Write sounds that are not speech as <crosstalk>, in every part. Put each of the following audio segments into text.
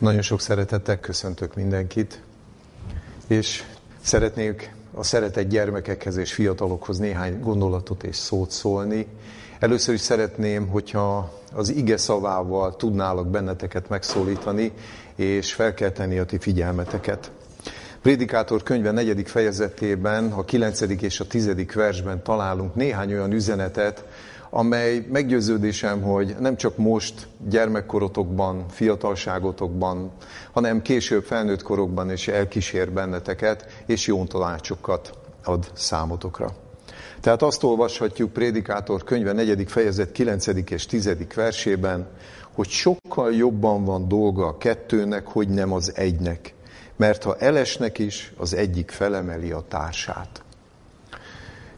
Nagyon sok szeretettel köszöntök mindenkit, és szeretnék a szeretett gyermekekhez és fiatalokhoz néhány gondolatot és szót szólni. Először is szeretném, hogyha az ige szavával tudnálak benneteket megszólítani, és felkelteni a ti figyelmeteket. Prédikátor könyve negyedik fejezetében, a kilencedik és a tizedik versben találunk néhány olyan üzenetet, amely meggyőződésem, hogy nem csak most gyermekkorotokban, fiatalságotokban, hanem később felnőtt korokban is elkísér benneteket, és jó tanácsokat ad számotokra. Tehát azt olvashatjuk Prédikátor könyve 4. fejezet 9. és 10. versében, hogy sokkal jobban van dolga a kettőnek, hogy nem az egynek. Mert ha elesnek is, az egyik felemeli a társát.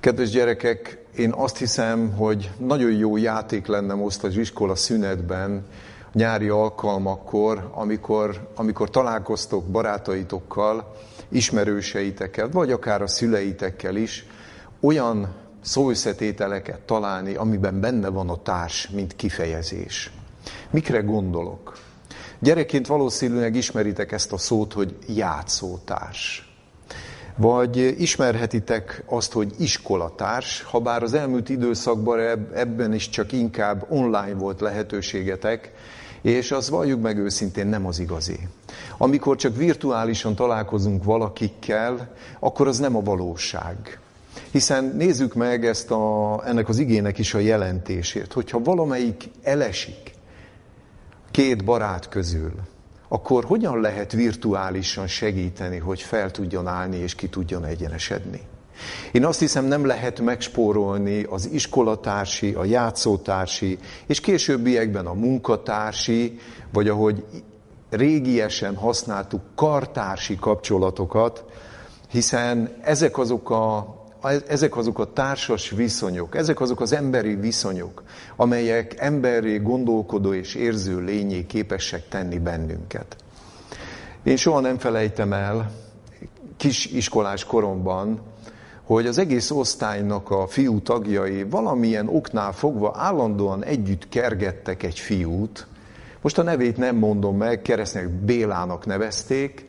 Kedves gyerekek, én azt hiszem, hogy nagyon jó játék lenne most az iskola szünetben, nyári alkalmakkor, amikor, amikor találkoztok barátaitokkal, ismerőseitekkel, vagy akár a szüleitekkel is, olyan szóösszetételeket találni, amiben benne van a társ, mint kifejezés. Mikre gondolok? Gyerekként valószínűleg ismeritek ezt a szót, hogy játszótárs. Vagy ismerhetitek azt, hogy iskolatárs, ha bár az elmúlt időszakban ebben is csak inkább online volt lehetőségetek, és az valljuk meg őszintén nem az igazi. Amikor csak virtuálisan találkozunk valakikkel, akkor az nem a valóság. Hiszen nézzük meg ezt a, ennek az igének is a jelentését, hogyha valamelyik elesik két barát közül, akkor hogyan lehet virtuálisan segíteni, hogy fel tudjon állni és ki tudjon egyenesedni? Én azt hiszem, nem lehet megspórolni az iskolatársi, a játszótársi, és későbbiekben a munkatársi, vagy ahogy régiesen használtuk, kartársi kapcsolatokat, hiszen ezek azok a ezek azok a társas viszonyok, ezek azok az emberi viszonyok, amelyek emberi gondolkodó és érző lényé képesek tenni bennünket. Én soha nem felejtem el kis iskolás koromban, hogy az egész osztálynak a fiú tagjai valamilyen oknál fogva állandóan együtt kergettek egy fiút. Most a nevét nem mondom meg, keresztnek Bélának nevezték,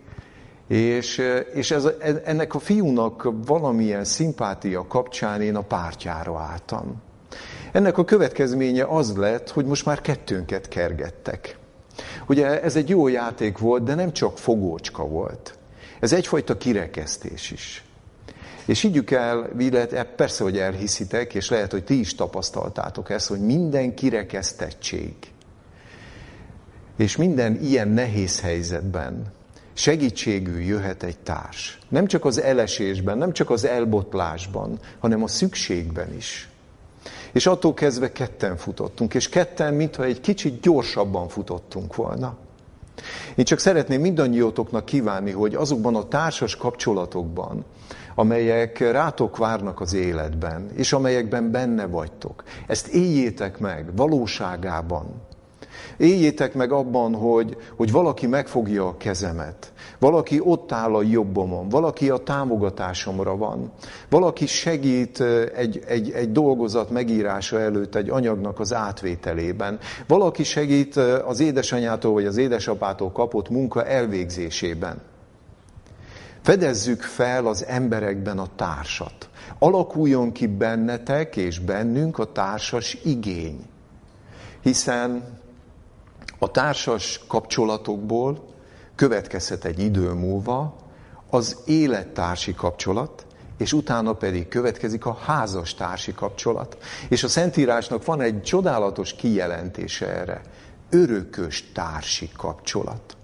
és, és ez, ennek a fiúnak valamilyen szimpátia kapcsán én a pártjára álltam. Ennek a következménye az lett, hogy most már kettőnket kergettek. Ugye ez egy jó játék volt, de nem csak fogócska volt. Ez egyfajta kirekesztés is. És higgyük el, illetve persze, hogy elhiszitek, és lehet, hogy ti is tapasztaltátok ezt, hogy minden kirekesztettség, és minden ilyen nehéz helyzetben segítségül jöhet egy társ. Nem csak az elesésben, nem csak az elbotlásban, hanem a szükségben is. És attól kezdve ketten futottunk, és ketten, mintha egy kicsit gyorsabban futottunk volna. Én csak szeretném mindannyiótoknak kívánni, hogy azokban a társas kapcsolatokban, amelyek rátok várnak az életben, és amelyekben benne vagytok, ezt éljétek meg valóságában, Éljétek meg abban, hogy, hogy valaki megfogja a kezemet, valaki ott áll a jobbomon, valaki a támogatásomra van, valaki segít egy, egy, egy dolgozat megírása előtt egy anyagnak az átvételében, valaki segít az édesanyától vagy az édesapától kapott munka elvégzésében. Fedezzük fel az emberekben a társat. Alakuljon ki bennetek és bennünk a társas igény. Hiszen a társas kapcsolatokból következhet egy idő múlva az élettársi kapcsolat, és utána pedig következik a házastársi kapcsolat. És a Szentírásnak van egy csodálatos kijelentése erre. Örökös társi kapcsolat.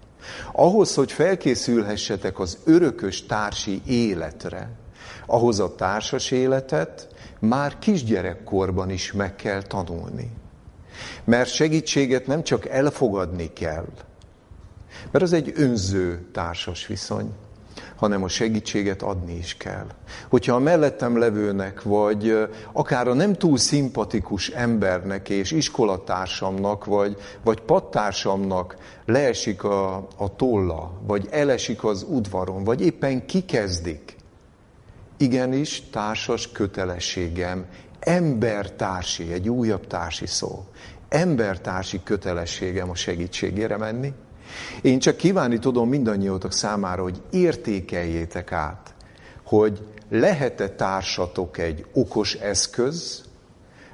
Ahhoz, hogy felkészülhessetek az örökös társi életre, ahhoz a társas életet már kisgyerekkorban is meg kell tanulni. Mert segítséget nem csak elfogadni kell, mert az egy önző társas viszony, hanem a segítséget adni is kell. Hogyha a mellettem levőnek, vagy akár a nem túl szimpatikus embernek és iskolatársamnak, vagy, vagy pattársamnak leesik a, a tolla, vagy elesik az udvaron, vagy éppen kikezdik, igenis társas kötelességem, embertársi, egy újabb társi szó embertársi kötelességem a segítségére menni, Én csak kívánni tudom mindannyiótok számára, hogy értékeljétek át, hogy lehet-e társatok egy okos eszköz,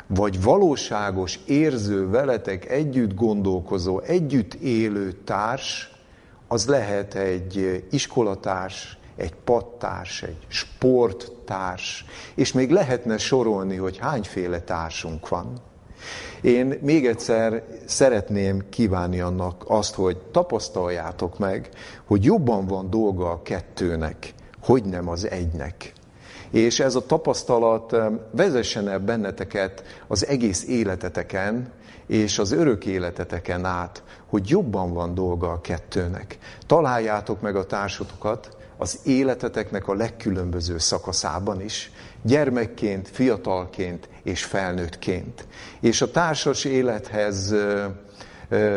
vagy valóságos, érző, veletek együtt gondolkozó, együtt élő társ, az lehet egy iskolatárs, egy pattárs, egy sporttárs, és még lehetne sorolni, hogy hányféle társunk van. Én még egyszer szeretném kívánni annak azt, hogy tapasztaljátok meg, hogy jobban van dolga a kettőnek, hogy nem az egynek. És ez a tapasztalat vezessen el benneteket az egész életeteken, és az örök életeteken át, hogy jobban van dolga a kettőnek. Találjátok meg a társotokat az életeteknek a legkülönböző szakaszában is, gyermekként, fiatalként és felnőttként. És a társas élethez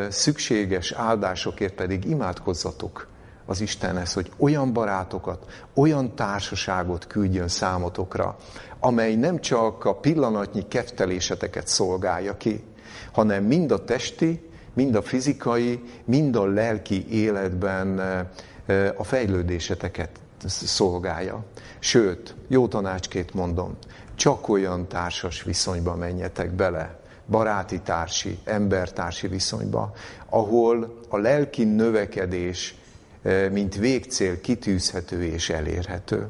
szükséges áldásokért pedig imádkozzatok az Istenhez, hogy olyan barátokat, olyan társaságot küldjön számotokra, amely nem csak a pillanatnyi kefteléseteket szolgálja ki, hanem mind a testi, mind a fizikai, mind a lelki életben a fejlődéseteket szolgálja. Sőt, jó tanácsként mondom, csak olyan társas viszonyba menjetek bele, baráti társi, embertársi viszonyba, ahol a lelki növekedés, mint végcél kitűzhető és elérhető.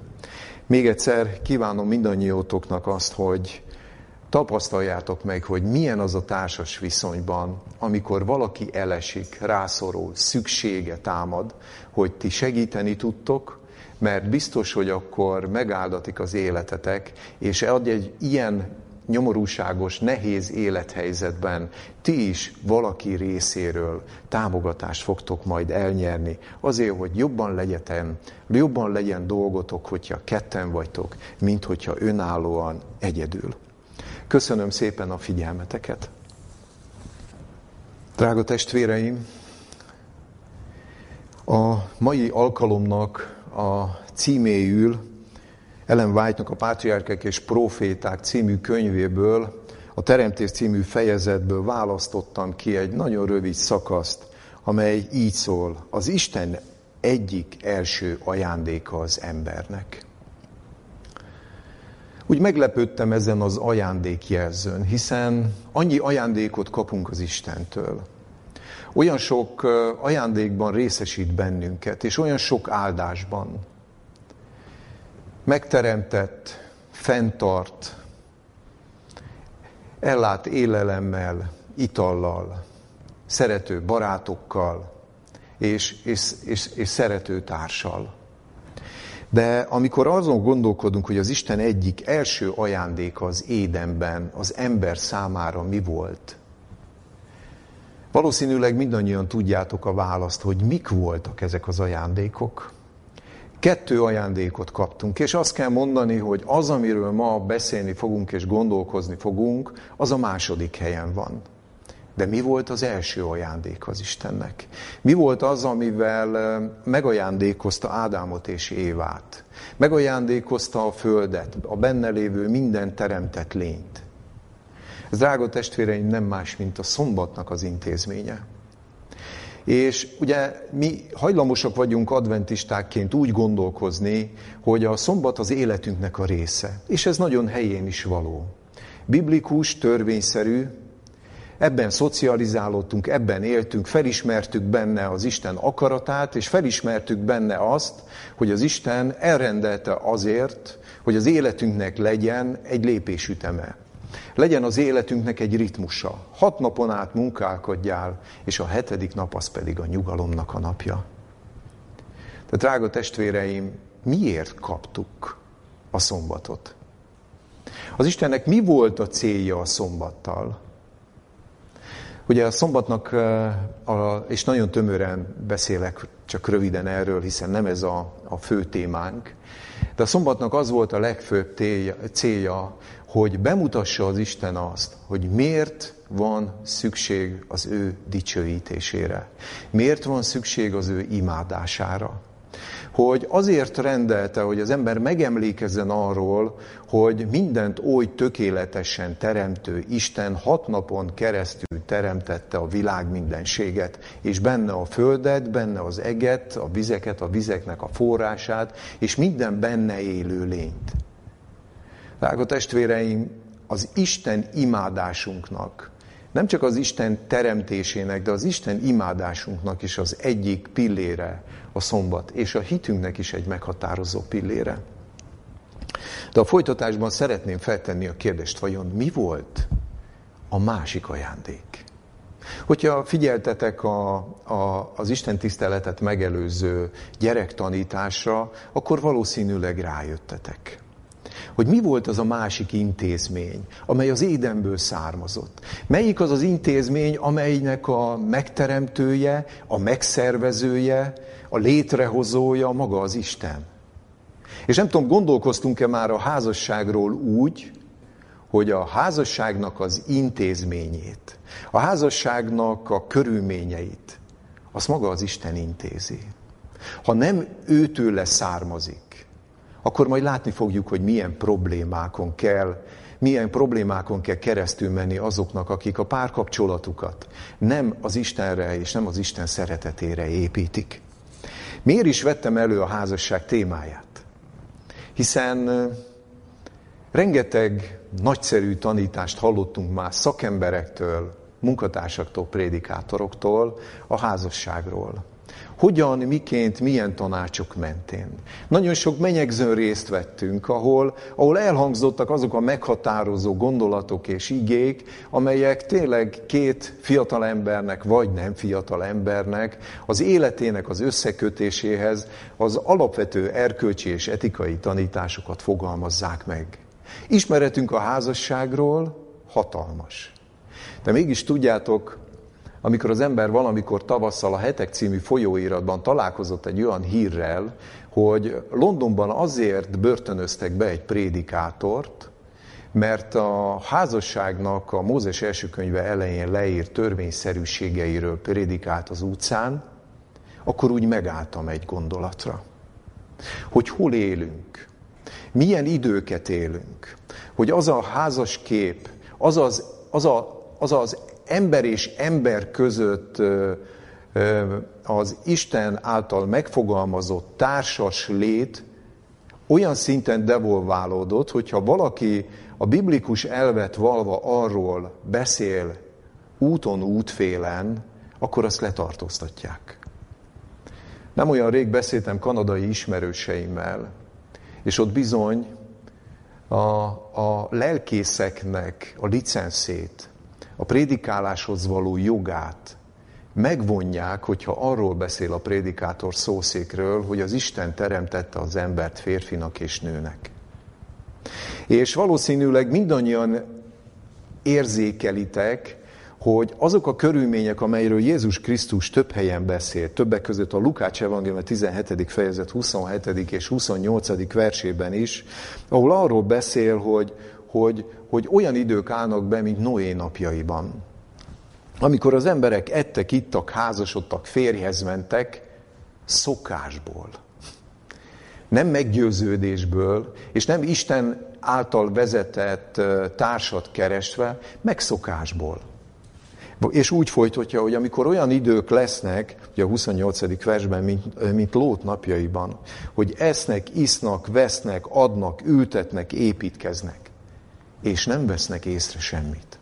Még egyszer kívánom mindannyiótoknak azt, hogy tapasztaljátok meg, hogy milyen az a társas viszonyban, amikor valaki elesik, rászorul, szüksége támad, hogy ti segíteni tudtok, mert biztos, hogy akkor megáldatik az életetek, és adj egy ilyen nyomorúságos, nehéz élethelyzetben ti is valaki részéről támogatást fogtok majd elnyerni, azért, hogy jobban legyen, jobban legyen dolgotok, hogyha ketten vagytok, mint hogyha önállóan egyedül. Köszönöm szépen a figyelmeteket. Drága testvéreim, a mai alkalomnak a címéül Ellen White-nak a Pátriárkek és Proféták című könyvéből, a Teremtés című fejezetből választottam ki egy nagyon rövid szakaszt, amely így szól, az Isten egyik első ajándéka az embernek. Úgy meglepődtem ezen az ajándékjelzőn, hiszen annyi ajándékot kapunk az Istentől. Olyan sok ajándékban részesít bennünket, és olyan sok áldásban. Megteremtett, fenntart, ellát élelemmel, itallal, szerető barátokkal, és, és, és, és szerető társal. De amikor azon gondolkodunk, hogy az Isten egyik első ajándéka az édenben az ember számára mi volt, valószínűleg mindannyian tudjátok a választ, hogy mik voltak ezek az ajándékok. Kettő ajándékot kaptunk, és azt kell mondani, hogy az, amiről ma beszélni fogunk és gondolkozni fogunk, az a második helyen van. De mi volt az első ajándék az Istennek? Mi volt az, amivel megajándékozta Ádámot és Évát? Megajándékozta a földet, a benne lévő minden teremtett lényt. Ez, drága testvéreim, nem más, mint a szombatnak az intézménye. És ugye mi hajlamosak vagyunk adventistákként úgy gondolkozni, hogy a szombat az életünknek a része. És ez nagyon helyén is való. Biblikus, törvényszerű, ebben szocializálódtunk, ebben éltünk, felismertük benne az Isten akaratát, és felismertük benne azt, hogy az Isten elrendelte azért, hogy az életünknek legyen egy lépésüteme. Legyen az életünknek egy ritmusa. Hat napon át munkálkodjál, és a hetedik nap az pedig a nyugalomnak a napja. De drága testvéreim, miért kaptuk a szombatot? Az Istennek mi volt a célja a szombattal? Ugye a szombatnak, és nagyon tömören beszélek csak röviden erről, hiszen nem ez a, a fő témánk, de a szombatnak az volt a legfőbb célja, hogy bemutassa az Isten azt, hogy miért van szükség az ő dicsőítésére. Miért van szükség az ő imádására. hogy azért rendelte, hogy az ember megemlékezzen arról, hogy mindent oly tökéletesen teremtő Isten hat napon keresztül teremtette a világ mindenséget, és benne a földet, benne az eget, a vizeket, a vizeknek a forrását, és minden benne élő lényt. Drága testvéreim, az Isten imádásunknak, nem csak az Isten teremtésének, de az Isten imádásunknak is az egyik pillére a szombat, és a hitünknek is egy meghatározó pillére. De a folytatásban szeretném feltenni a kérdést, vajon mi volt a másik ajándék? Hogyha figyeltetek a, a, az Isten tiszteletet megelőző gyerektanításra, akkor valószínűleg rájöttetek hogy mi volt az a másik intézmény, amely az édenből származott. Melyik az az intézmény, amelynek a megteremtője, a megszervezője, a létrehozója maga az Isten. És nem tudom, gondolkoztunk-e már a házasságról úgy, hogy a házasságnak az intézményét, a házasságnak a körülményeit, azt maga az Isten intézi. Ha nem őtőle származik, akkor majd látni fogjuk, hogy milyen problémákon kell, milyen problémákon kell keresztül menni azoknak, akik a párkapcsolatukat nem az Istenre és nem az Isten szeretetére építik. Miért is vettem elő a házasság témáját? Hiszen rengeteg nagyszerű tanítást hallottunk már szakemberektől, munkatársaktól, prédikátoroktól a házasságról hogyan, miként, milyen tanácsok mentén. Nagyon sok menyegzőn részt vettünk, ahol, ahol elhangzottak azok a meghatározó gondolatok és igék, amelyek tényleg két fiatal embernek, vagy nem fiatal embernek az életének az összekötéséhez az alapvető erkölcsi és etikai tanításokat fogalmazzák meg. Ismeretünk a házasságról hatalmas. De mégis tudjátok, amikor az ember valamikor tavasszal a Hetek című folyóiratban találkozott egy olyan hírrel, hogy Londonban azért börtönöztek be egy prédikátort, mert a házasságnak a Mózes első könyve elején leírt törvényszerűségeiről prédikált az utcán, akkor úgy megálltam egy gondolatra. Hogy hol élünk, milyen időket élünk, hogy az a házas kép, az az, az, a, az, az ember és ember között az Isten által megfogalmazott társas lét olyan szinten devolválódott, hogyha valaki a biblikus elvet valva arról beszél úton, útfélen, akkor azt letartóztatják. Nem olyan rég beszéltem kanadai ismerőseimmel, és ott bizony a, a lelkészeknek a licenszét, a prédikáláshoz való jogát megvonják, hogyha arról beszél a prédikátor szószékről, hogy az Isten teremtette az embert férfinak és nőnek. És valószínűleg mindannyian érzékelitek, hogy azok a körülmények, amelyről Jézus Krisztus több helyen beszél, többek között a Lukács Evangélium 17. fejezet 27. és 28. versében is, ahol arról beszél, hogy, hogy, hogy olyan idők állnak be, mint Noé napjaiban. Amikor az emberek ettek, ittak, házasodtak, férjhez mentek, szokásból. Nem meggyőződésből, és nem Isten által vezetett társat keresve, megszokásból. És úgy folytatja, hogy amikor olyan idők lesznek, ugye a 28. versben, mint, mint Lót napjaiban, hogy esznek, isznak, vesznek, adnak, ültetnek, építkeznek és nem vesznek észre semmit.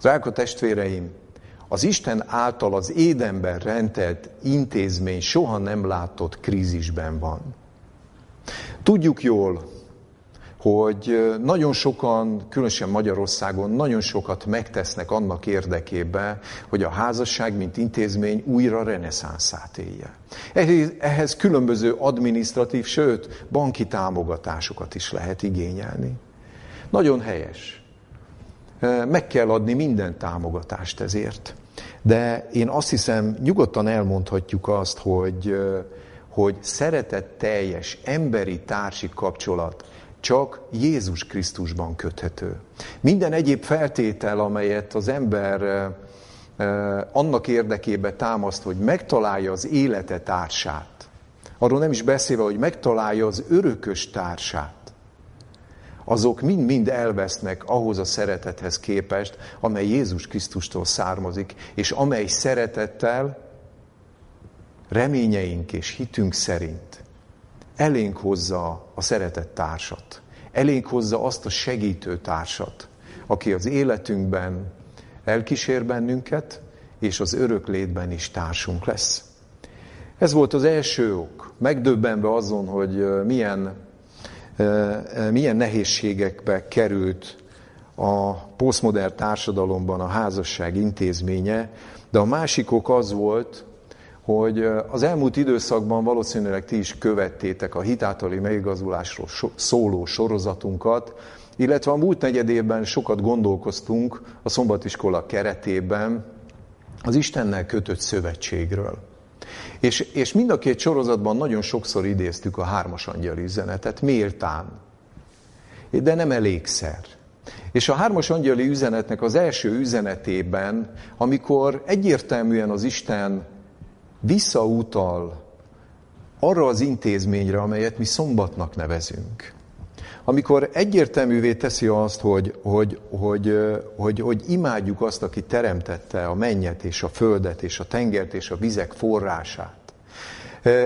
Drága testvéreim, az Isten által az édenben rendelt intézmény soha nem látott krízisben van. Tudjuk jól, hogy nagyon sokan, különösen Magyarországon, nagyon sokat megtesznek annak érdekében, hogy a házasság, mint intézmény újra reneszánszát élje. Ehhez különböző adminisztratív, sőt, banki támogatásokat is lehet igényelni. Nagyon helyes. Meg kell adni minden támogatást ezért. De én azt hiszem, nyugodtan elmondhatjuk azt, hogy, hogy szeretetteljes emberi társi kapcsolat csak Jézus Krisztusban köthető. Minden egyéb feltétel, amelyet az ember annak érdekébe támaszt, hogy megtalálja az élete társát, Arról nem is beszélve, hogy megtalálja az örökös társát. Azok mind-mind elvesznek ahhoz a szeretethez képest, amely Jézus Krisztustól származik, és amely szeretettel reményeink és hitünk szerint elénk hozza a szeretett társat. Elénk hozza azt a segítő társat, aki az életünkben elkísér bennünket, és az örök létben is társunk lesz. Ez volt az első ok, megdöbbenve azon, hogy milyen, milyen nehézségekbe került a posztmodern társadalomban a házasság intézménye, de a másik ok az volt, hogy az elmúlt időszakban valószínűleg ti is követtétek a hitátali megigazulásról szóló sorozatunkat, illetve a múlt negyed évben sokat gondolkoztunk a szombatiskola keretében az Istennel kötött szövetségről. És, és mind a két sorozatban nagyon sokszor idéztük a hármas angyal üzenetet, méltán, de nem elégszer. És a hármas angyali üzenetnek az első üzenetében, amikor egyértelműen az Isten visszautal arra az intézményre, amelyet mi szombatnak nevezünk. Amikor egyértelművé teszi azt, hogy, hogy, hogy, hogy, hogy imádjuk azt, aki teremtette a mennyet és a földet és a tengert és a vizek forrását.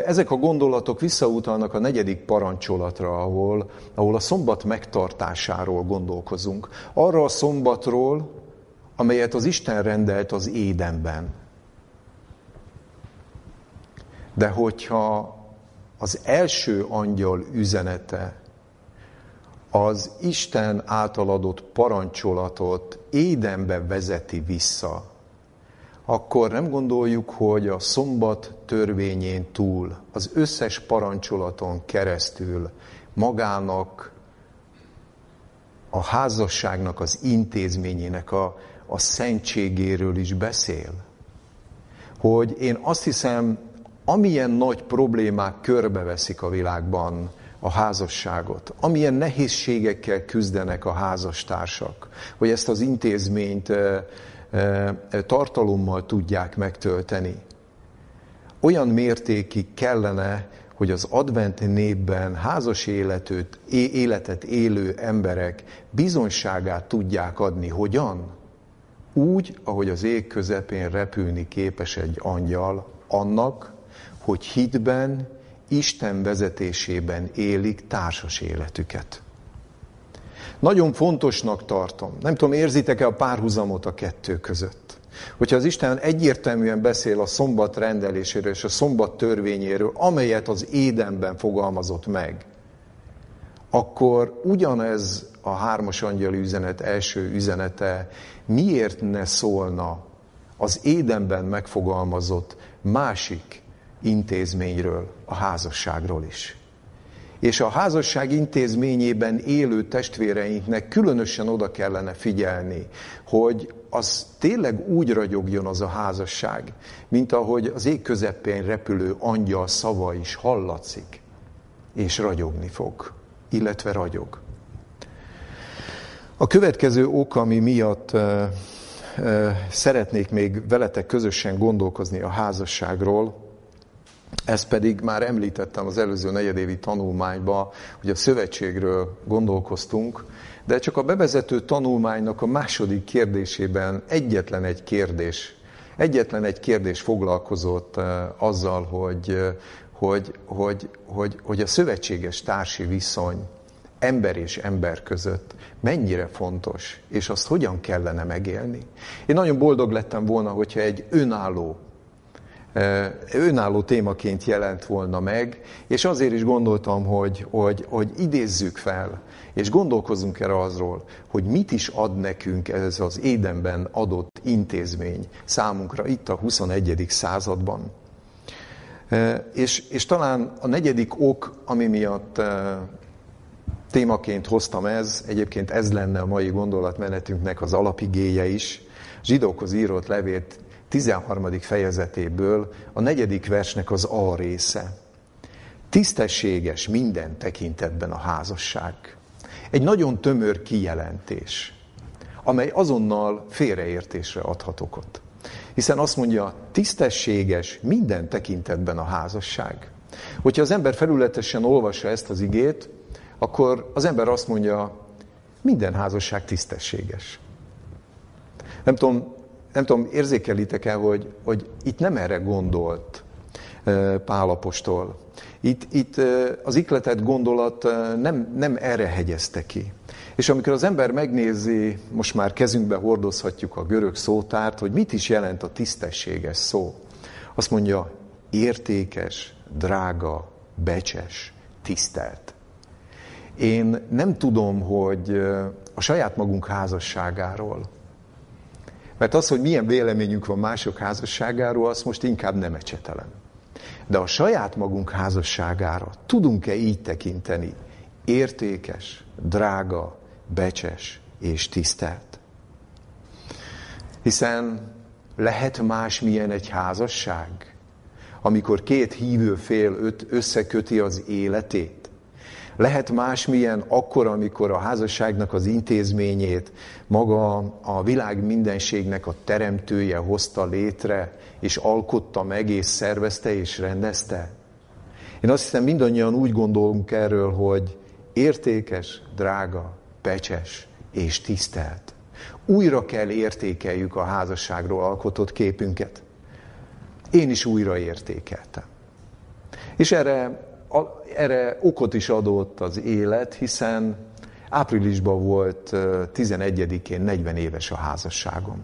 Ezek a gondolatok visszautalnak a negyedik parancsolatra, ahol, ahol a szombat megtartásáról gondolkozunk. Arra a szombatról, amelyet az Isten rendelt az édenben. De hogyha az első angyal üzenete az Isten által adott parancsolatot édenbe vezeti vissza, akkor nem gondoljuk, hogy a szombat törvényén túl, az összes parancsolaton keresztül magának, a házasságnak, az intézményének a, a szentségéről is beszél. Hogy én azt hiszem, amilyen nagy problémák körbeveszik a világban a házasságot, amilyen nehézségekkel küzdenek a házastársak, hogy ezt az intézményt tartalommal tudják megtölteni. Olyan mértékig kellene, hogy az advent népben házas életet, életet élő emberek bizonyságát tudják adni. Hogyan? Úgy, ahogy az ég közepén repülni képes egy angyal, annak, hogy hitben, Isten vezetésében élik társas életüket. Nagyon fontosnak tartom, nem tudom, érzitek-e a párhuzamot a kettő között. Hogyha az Isten egyértelműen beszél a szombat rendeléséről és a szombat törvényéről, amelyet az édenben fogalmazott meg, akkor ugyanez a hármas angyali üzenet első üzenete miért ne szólna az édenben megfogalmazott másik intézményről, a házasságról is. És a házasság intézményében élő testvéreinknek különösen oda kellene figyelni, hogy az tényleg úgy ragyogjon az a házasság, mint ahogy az ég közepén repülő angyal szava is hallatszik, és ragyogni fog, illetve ragyog. A következő ok, ami miatt szeretnék még veletek közösen gondolkozni a házasságról, ezt pedig már említettem az előző negyedévi tanulmányban, hogy a szövetségről gondolkoztunk, de csak a bevezető tanulmánynak a második kérdésében egyetlen egy kérdés, egyetlen egy kérdés foglalkozott uh, azzal, hogy, uh, hogy, hogy, hogy, hogy a szövetséges társi viszony ember és ember között mennyire fontos, és azt hogyan kellene megélni. Én nagyon boldog lettem volna, hogyha egy önálló önálló témaként jelent volna meg, és azért is gondoltam, hogy, hogy, hogy idézzük fel, és gondolkozunk erre azról, hogy mit is ad nekünk ez az édenben adott intézmény számunkra itt a 21. században. És, és talán a negyedik ok, ami miatt témaként hoztam ez, egyébként ez lenne a mai gondolatmenetünknek az alapigéje is, zsidókhoz írott levét 13. fejezetéből a negyedik versnek az A része. Tisztességes minden tekintetben a házasság. Egy nagyon tömör kijelentés, amely azonnal félreértésre adhat okot. Hiszen azt mondja, tisztességes minden tekintetben a házasság. Hogyha az ember felületesen olvassa ezt az igét, akkor az ember azt mondja, minden házasság tisztességes. Nem tudom, nem tudom érzékelitek el, hogy, hogy itt nem erre gondolt Pálapostól. Itt, itt az ikletett gondolat nem, nem erre hegyezte ki. És amikor az ember megnézi, most már kezünkbe hordozhatjuk a görög szótárt, hogy mit is jelent a tisztességes szó. Azt mondja, értékes, drága, becses, tisztelt. Én nem tudom, hogy a saját magunk házasságáról, mert az, hogy milyen véleményünk van mások házasságáról, azt most inkább nem ecsetelem. De a saját magunk házasságára tudunk-e így tekinteni? Értékes, drága, becses és tisztelt. Hiszen lehet más milyen egy házasság, amikor két hívő fél összeköti az életét, lehet másmilyen akkor, amikor a házasságnak az intézményét maga a világ mindenségnek a teremtője hozta létre, és alkotta meg, és szervezte, és rendezte? Én azt hiszem, mindannyian úgy gondolunk erről, hogy értékes, drága, pecses és tisztelt. Újra kell értékeljük a házasságról alkotott képünket. Én is újra értékeltem. És erre erre okot is adott az élet, hiszen áprilisban volt 11-én 40 éves a házasságom.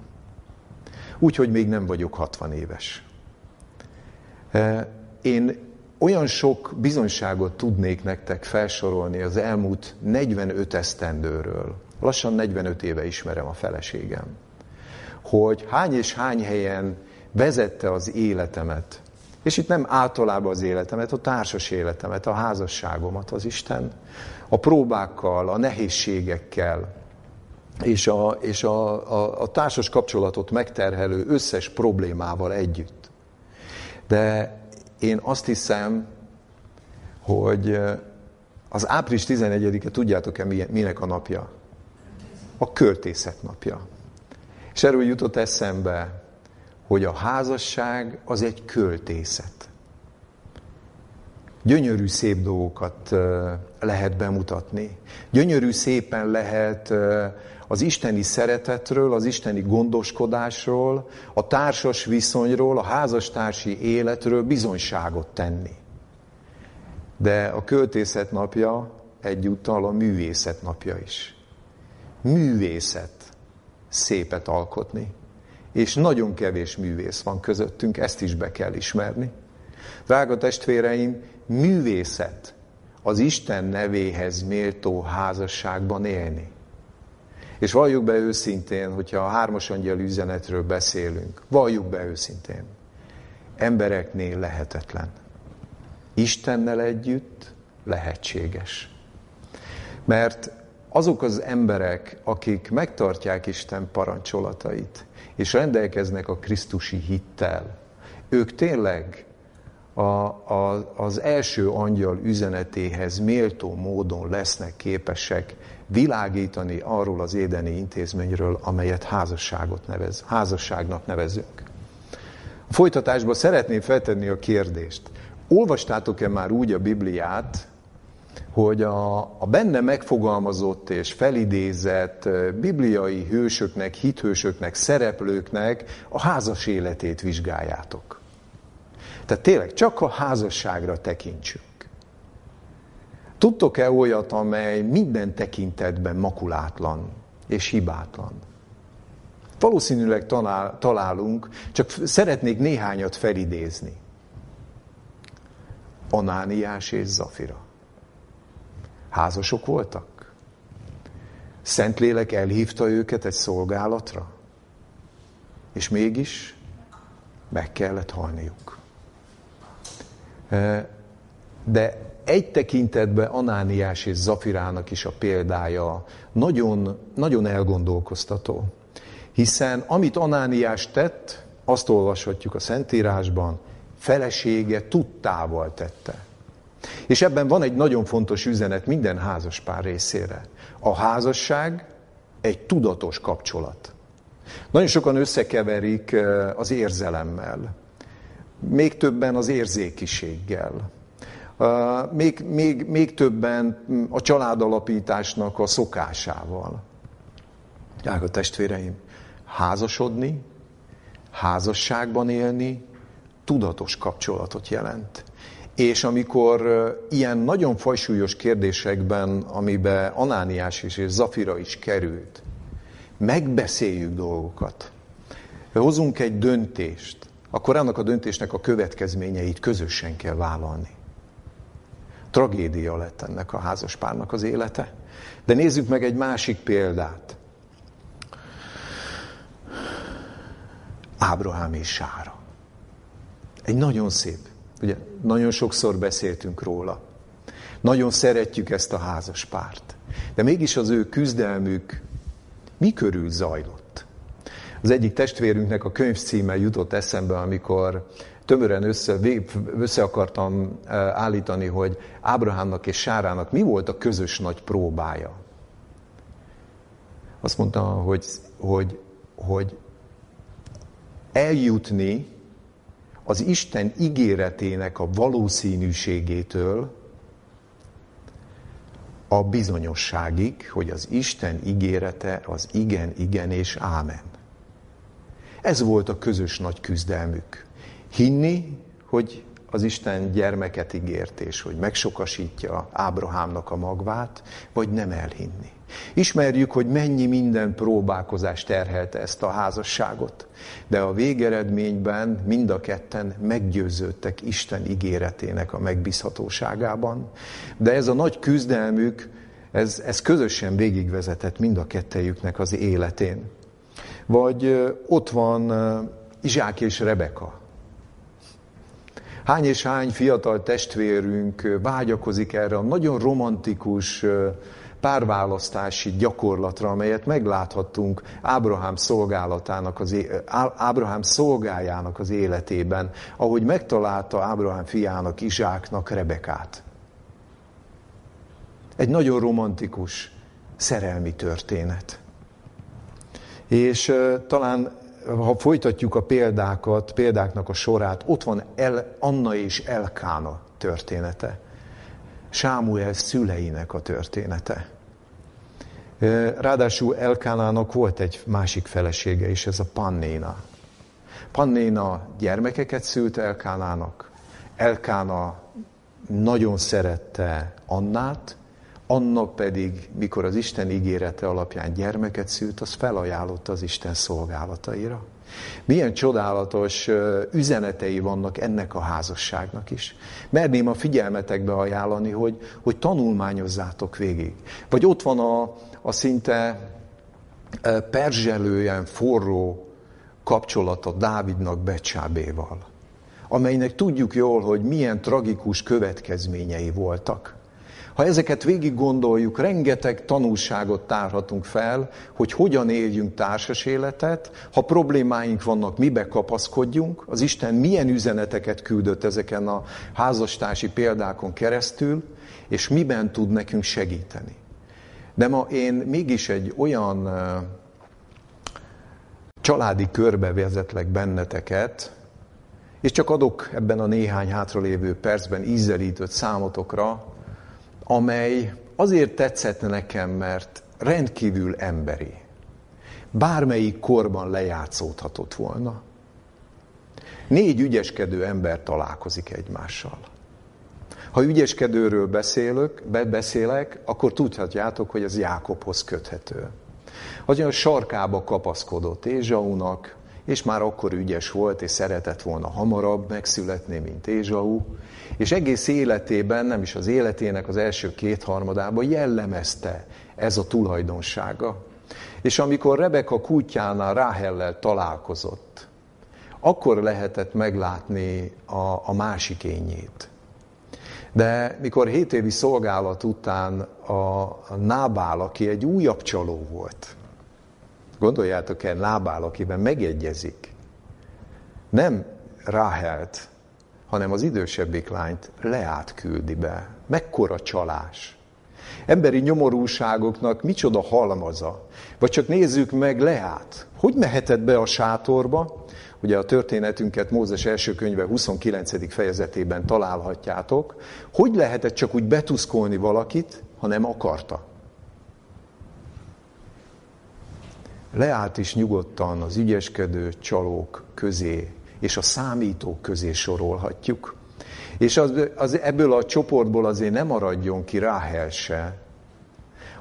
Úgyhogy még nem vagyok 60 éves. Én olyan sok bizonyságot tudnék nektek felsorolni az elmúlt 45 esztendőről. Lassan 45 éve ismerem a feleségem. Hogy hány és hány helyen vezette az életemet és itt nem általában az életemet, a társas életemet, a házasságomat az Isten, a próbákkal, a nehézségekkel, és a, és a, a, a társas kapcsolatot megterhelő összes problémával együtt. De én azt hiszem, hogy az április 11-e tudjátok-e minek a napja? A költészet napja. És erről jutott eszembe, hogy a házasság az egy költészet. Gyönyörű szép dolgokat lehet bemutatni. Gyönyörű szépen lehet az isteni szeretetről, az isteni gondoskodásról, a társas viszonyról, a házastársi életről bizonyságot tenni. De a költészet napja egyúttal a művészet napja is. Művészet szépet alkotni és nagyon kevés művész van közöttünk, ezt is be kell ismerni. Drága testvéreim, művészet az Isten nevéhez méltó házasságban élni. És valljuk be őszintén, hogyha a hármas angyal üzenetről beszélünk, valljuk be őszintén, embereknél lehetetlen. Istennel együtt lehetséges. Mert azok az emberek, akik megtartják Isten parancsolatait, és rendelkeznek a Krisztusi hittel, ők tényleg a, a, az első angyal üzenetéhez méltó módon lesznek képesek világítani arról az édeni intézményről, amelyet házasságot nevez, házasságnak nevezünk. A folytatásban szeretném feltenni a kérdést. Olvastátok-e már úgy a Bibliát, hogy a, a benne megfogalmazott és felidézett bibliai hősöknek, hithősöknek, szereplőknek a házas életét vizsgáljátok. Tehát tényleg csak a házasságra tekintsünk. Tudtok-e olyat, amely minden tekintetben makulátlan és hibátlan? Valószínűleg talál, találunk, csak szeretnék néhányat felidézni. Anániás és Zafira. Házasok voltak? Szentlélek elhívta őket egy szolgálatra? És mégis meg kellett halniuk. De egy tekintetben Anániás és Zafirának is a példája nagyon, nagyon elgondolkoztató. Hiszen amit Anániás tett, azt olvashatjuk a Szentírásban, felesége tudtával tette. És ebben van egy nagyon fontos üzenet minden házaspár részére. A házasság egy tudatos kapcsolat. Nagyon sokan összekeverik az érzelemmel, még többen az érzékiséggel, még, még, még többen a családalapításnak a szokásával. Drága testvéreim, házasodni, házasságban élni tudatos kapcsolatot jelent. És amikor ilyen nagyon fajsúlyos kérdésekben, amiben Anániás is és Zafira is került, megbeszéljük dolgokat, hozunk egy döntést, akkor annak a döntésnek a következményeit közösen kell vállalni. Tragédia lett ennek a házaspárnak az élete. De nézzük meg egy másik példát. Ábrahám és Sára. Egy nagyon szép, ugye nagyon sokszor beszéltünk róla. Nagyon szeretjük ezt a házas párt. De mégis az ő küzdelmük mi körül zajlott? Az egyik testvérünknek a könyvcíme jutott eszembe, amikor tömören össze, össze akartam eh, állítani, hogy Ábrahámnak és Sárának mi volt a közös nagy próbája. Azt mondta, hogy, hogy, hogy eljutni az Isten ígéretének a valószínűségétől a bizonyosságig, hogy az Isten ígérete az igen, igen és ámen. Ez volt a közös nagy küzdelmük. Hinni, hogy az Isten gyermeket ígért, és hogy megsokasítja Ábrahámnak a magvát, vagy nem elhinni. Ismerjük, hogy mennyi minden próbálkozás terhelte ezt a házasságot, de a végeredményben mind a ketten meggyőződtek Isten ígéretének a megbízhatóságában. De ez a nagy küzdelmük, ez, ez közösen végigvezetett mind a kettejüknek az életén. Vagy ott van Izsák és Rebeka, Hány és hány fiatal testvérünk vágyakozik erre a nagyon romantikus párválasztási gyakorlatra, amelyet megláthattunk Ábrahám szolgálatának, az, Ábrahám szolgájának az életében, ahogy megtalálta Ábrahám fiának, Izsáknak Rebekát. Egy nagyon romantikus szerelmi történet. És talán ha folytatjuk a példákat, példáknak a sorát, ott van El, Anna és Elkána története. Sámuel szüleinek a története. Ráadásul Elkánának volt egy másik felesége is, ez a Pannéna. Pannéna gyermekeket szült Elkánának. Elkána nagyon szerette Annát, annak pedig, mikor az Isten ígérete alapján gyermeket szült, az felajánlott az Isten szolgálataira. Milyen csodálatos üzenetei vannak ennek a házasságnak is. Merném a figyelmetekbe ajánlani, hogy, hogy tanulmányozzátok végig. Vagy ott van a, a szinte perzselően forró kapcsolata Dávidnak Becsábéval, amelynek tudjuk jól, hogy milyen tragikus következményei voltak. Ha ezeket végig gondoljuk, rengeteg tanulságot tárhatunk fel, hogy hogyan éljünk társas életet, ha problémáink vannak, mibe kapaszkodjunk, az Isten milyen üzeneteket küldött ezeken a házastársi példákon keresztül, és miben tud nekünk segíteni. De ma én mégis egy olyan családi körbe vezetlek benneteket, és csak adok ebben a néhány hátralévő percben ízelítőt számotokra, amely azért tetszett nekem, mert rendkívül emberi. Bármelyik korban lejátszódhatott volna. Négy ügyeskedő ember találkozik egymással. Ha ügyeskedőről beszélök, beszélek, akkor tudhatjátok, hogy ez Jákobhoz köthető. Az olyan sarkába kapaszkodott Ézsaunak, és már akkor ügyes volt, és szeretett volna hamarabb megszületni, mint Ézsau, és egész életében, nem is az életének az első kétharmadában jellemezte ez a tulajdonsága. És amikor Rebeka kutyánál Ráhellel találkozott, akkor lehetett meglátni a, a másik ényét. De mikor hét évi szolgálat után a Nábál, aki egy újabb csaló volt, gondoljátok el, Nábál, akiben megegyezik, nem Ráhelt, hanem az idősebbik lányt Leát küldi be. Mekkora csalás. Emberi nyomorúságoknak micsoda halmaza. Vagy csak nézzük meg Leát. Hogy mehetett be a sátorba? Ugye a történetünket Mózes első könyve 29. fejezetében találhatjátok. Hogy lehetett csak úgy betuszkolni valakit, ha nem akarta? Leát is nyugodtan az ügyeskedő csalók közé és a számítók közé sorolhatjuk. És az, az, ebből a csoportból azért nem maradjon ki Ráhel se.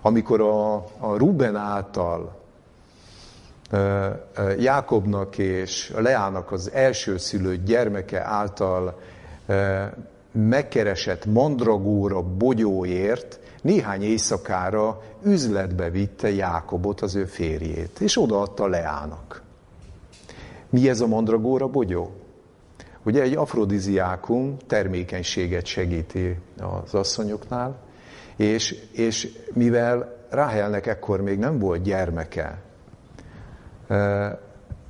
Amikor a, a Ruben által Jákobnak és Leának az első szülött gyermeke által megkeresett mandragóra bogyóért néhány éjszakára üzletbe vitte Jákobot, az ő férjét, és odaadta Leának. Mi ez a mandragóra bogyó? Ugye egy afrodiziákum termékenységet segíti az asszonyoknál, és, és mivel Ráhelnek ekkor még nem volt gyermeke,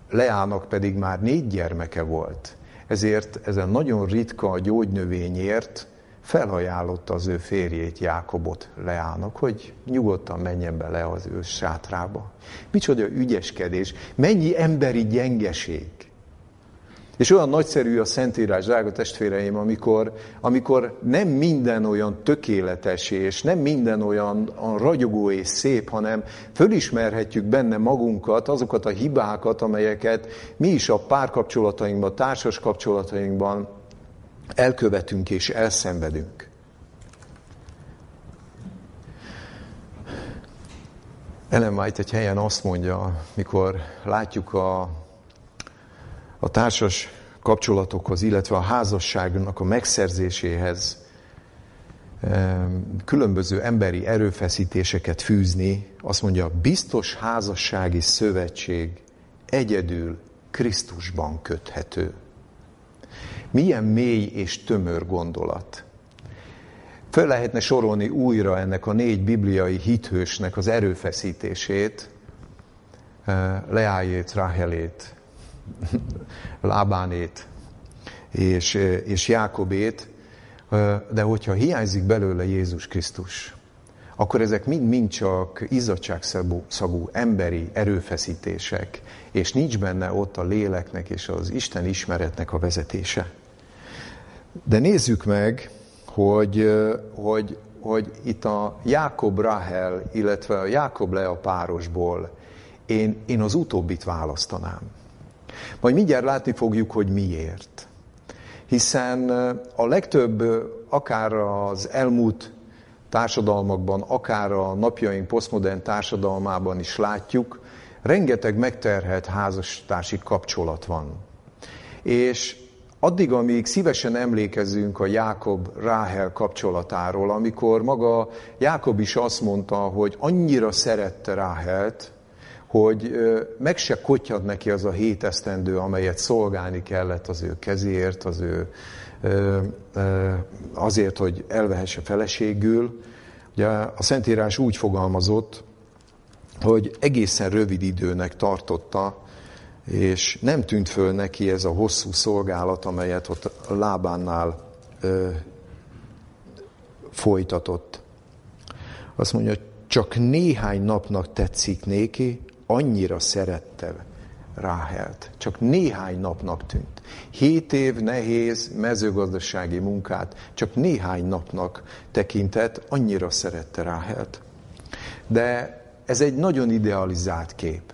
Leának pedig már négy gyermeke volt, ezért ezen nagyon ritka gyógynövényért felajánlotta az ő férjét, Jákobot Leának, hogy nyugodtan menjen bele az ő sátrába. Micsoda ügyeskedés, mennyi emberi gyengeség. És olyan nagyszerű a Szentírás, drága testvéreim, amikor, amikor nem minden olyan tökéletes, és nem minden olyan, ragyogó és szép, hanem fölismerhetjük benne magunkat, azokat a hibákat, amelyeket mi is a párkapcsolatainkban, társas kapcsolatainkban elkövetünk és elszenvedünk. Ellen White egy helyen azt mondja, mikor látjuk a a társas kapcsolatokhoz, illetve a házasságnak a megszerzéséhez különböző emberi erőfeszítéseket fűzni, azt mondja, biztos házassági szövetség egyedül Krisztusban köthető. Milyen mély és tömör gondolat. Föl lehetne sorolni újra ennek a négy bibliai hithősnek az erőfeszítését, Leájét, Ráhelét, <laughs> Lábánét és, és Jákobét, de hogyha hiányzik belőle Jézus Krisztus, akkor ezek mind-mind csak izzadságszagú emberi erőfeszítések, és nincs benne ott a léleknek és az Isten ismeretnek a vezetése. De nézzük meg, hogy, hogy, hogy itt a Jákob Rahel, illetve a Jákob Lea párosból én, én az utóbbit választanám. Majd mindjárt látni fogjuk, hogy miért. Hiszen a legtöbb, akár az elmúlt társadalmakban, akár a napjaink posztmodern társadalmában is látjuk, rengeteg megterhelt házastársi kapcsolat van. És addig, amíg szívesen emlékezünk a Jákob Ráhel kapcsolatáról, amikor maga Jákob is azt mondta, hogy annyira szerette Ráhelt, hogy meg se kotyad neki az a hét esztendő, amelyet szolgálni kellett az ő kezéért, az ő, azért, hogy elvehesse feleségül. Ugye a Szentírás úgy fogalmazott, hogy egészen rövid időnek tartotta, és nem tűnt föl neki ez a hosszú szolgálat, amelyet ott a lábánnál ö, folytatott. Azt mondja, csak néhány napnak tetszik néki, annyira szerette Ráhelt. Csak néhány napnak tűnt. Hét év nehéz mezőgazdasági munkát csak néhány napnak tekintett, annyira szerette Ráhelt. De ez egy nagyon idealizált kép.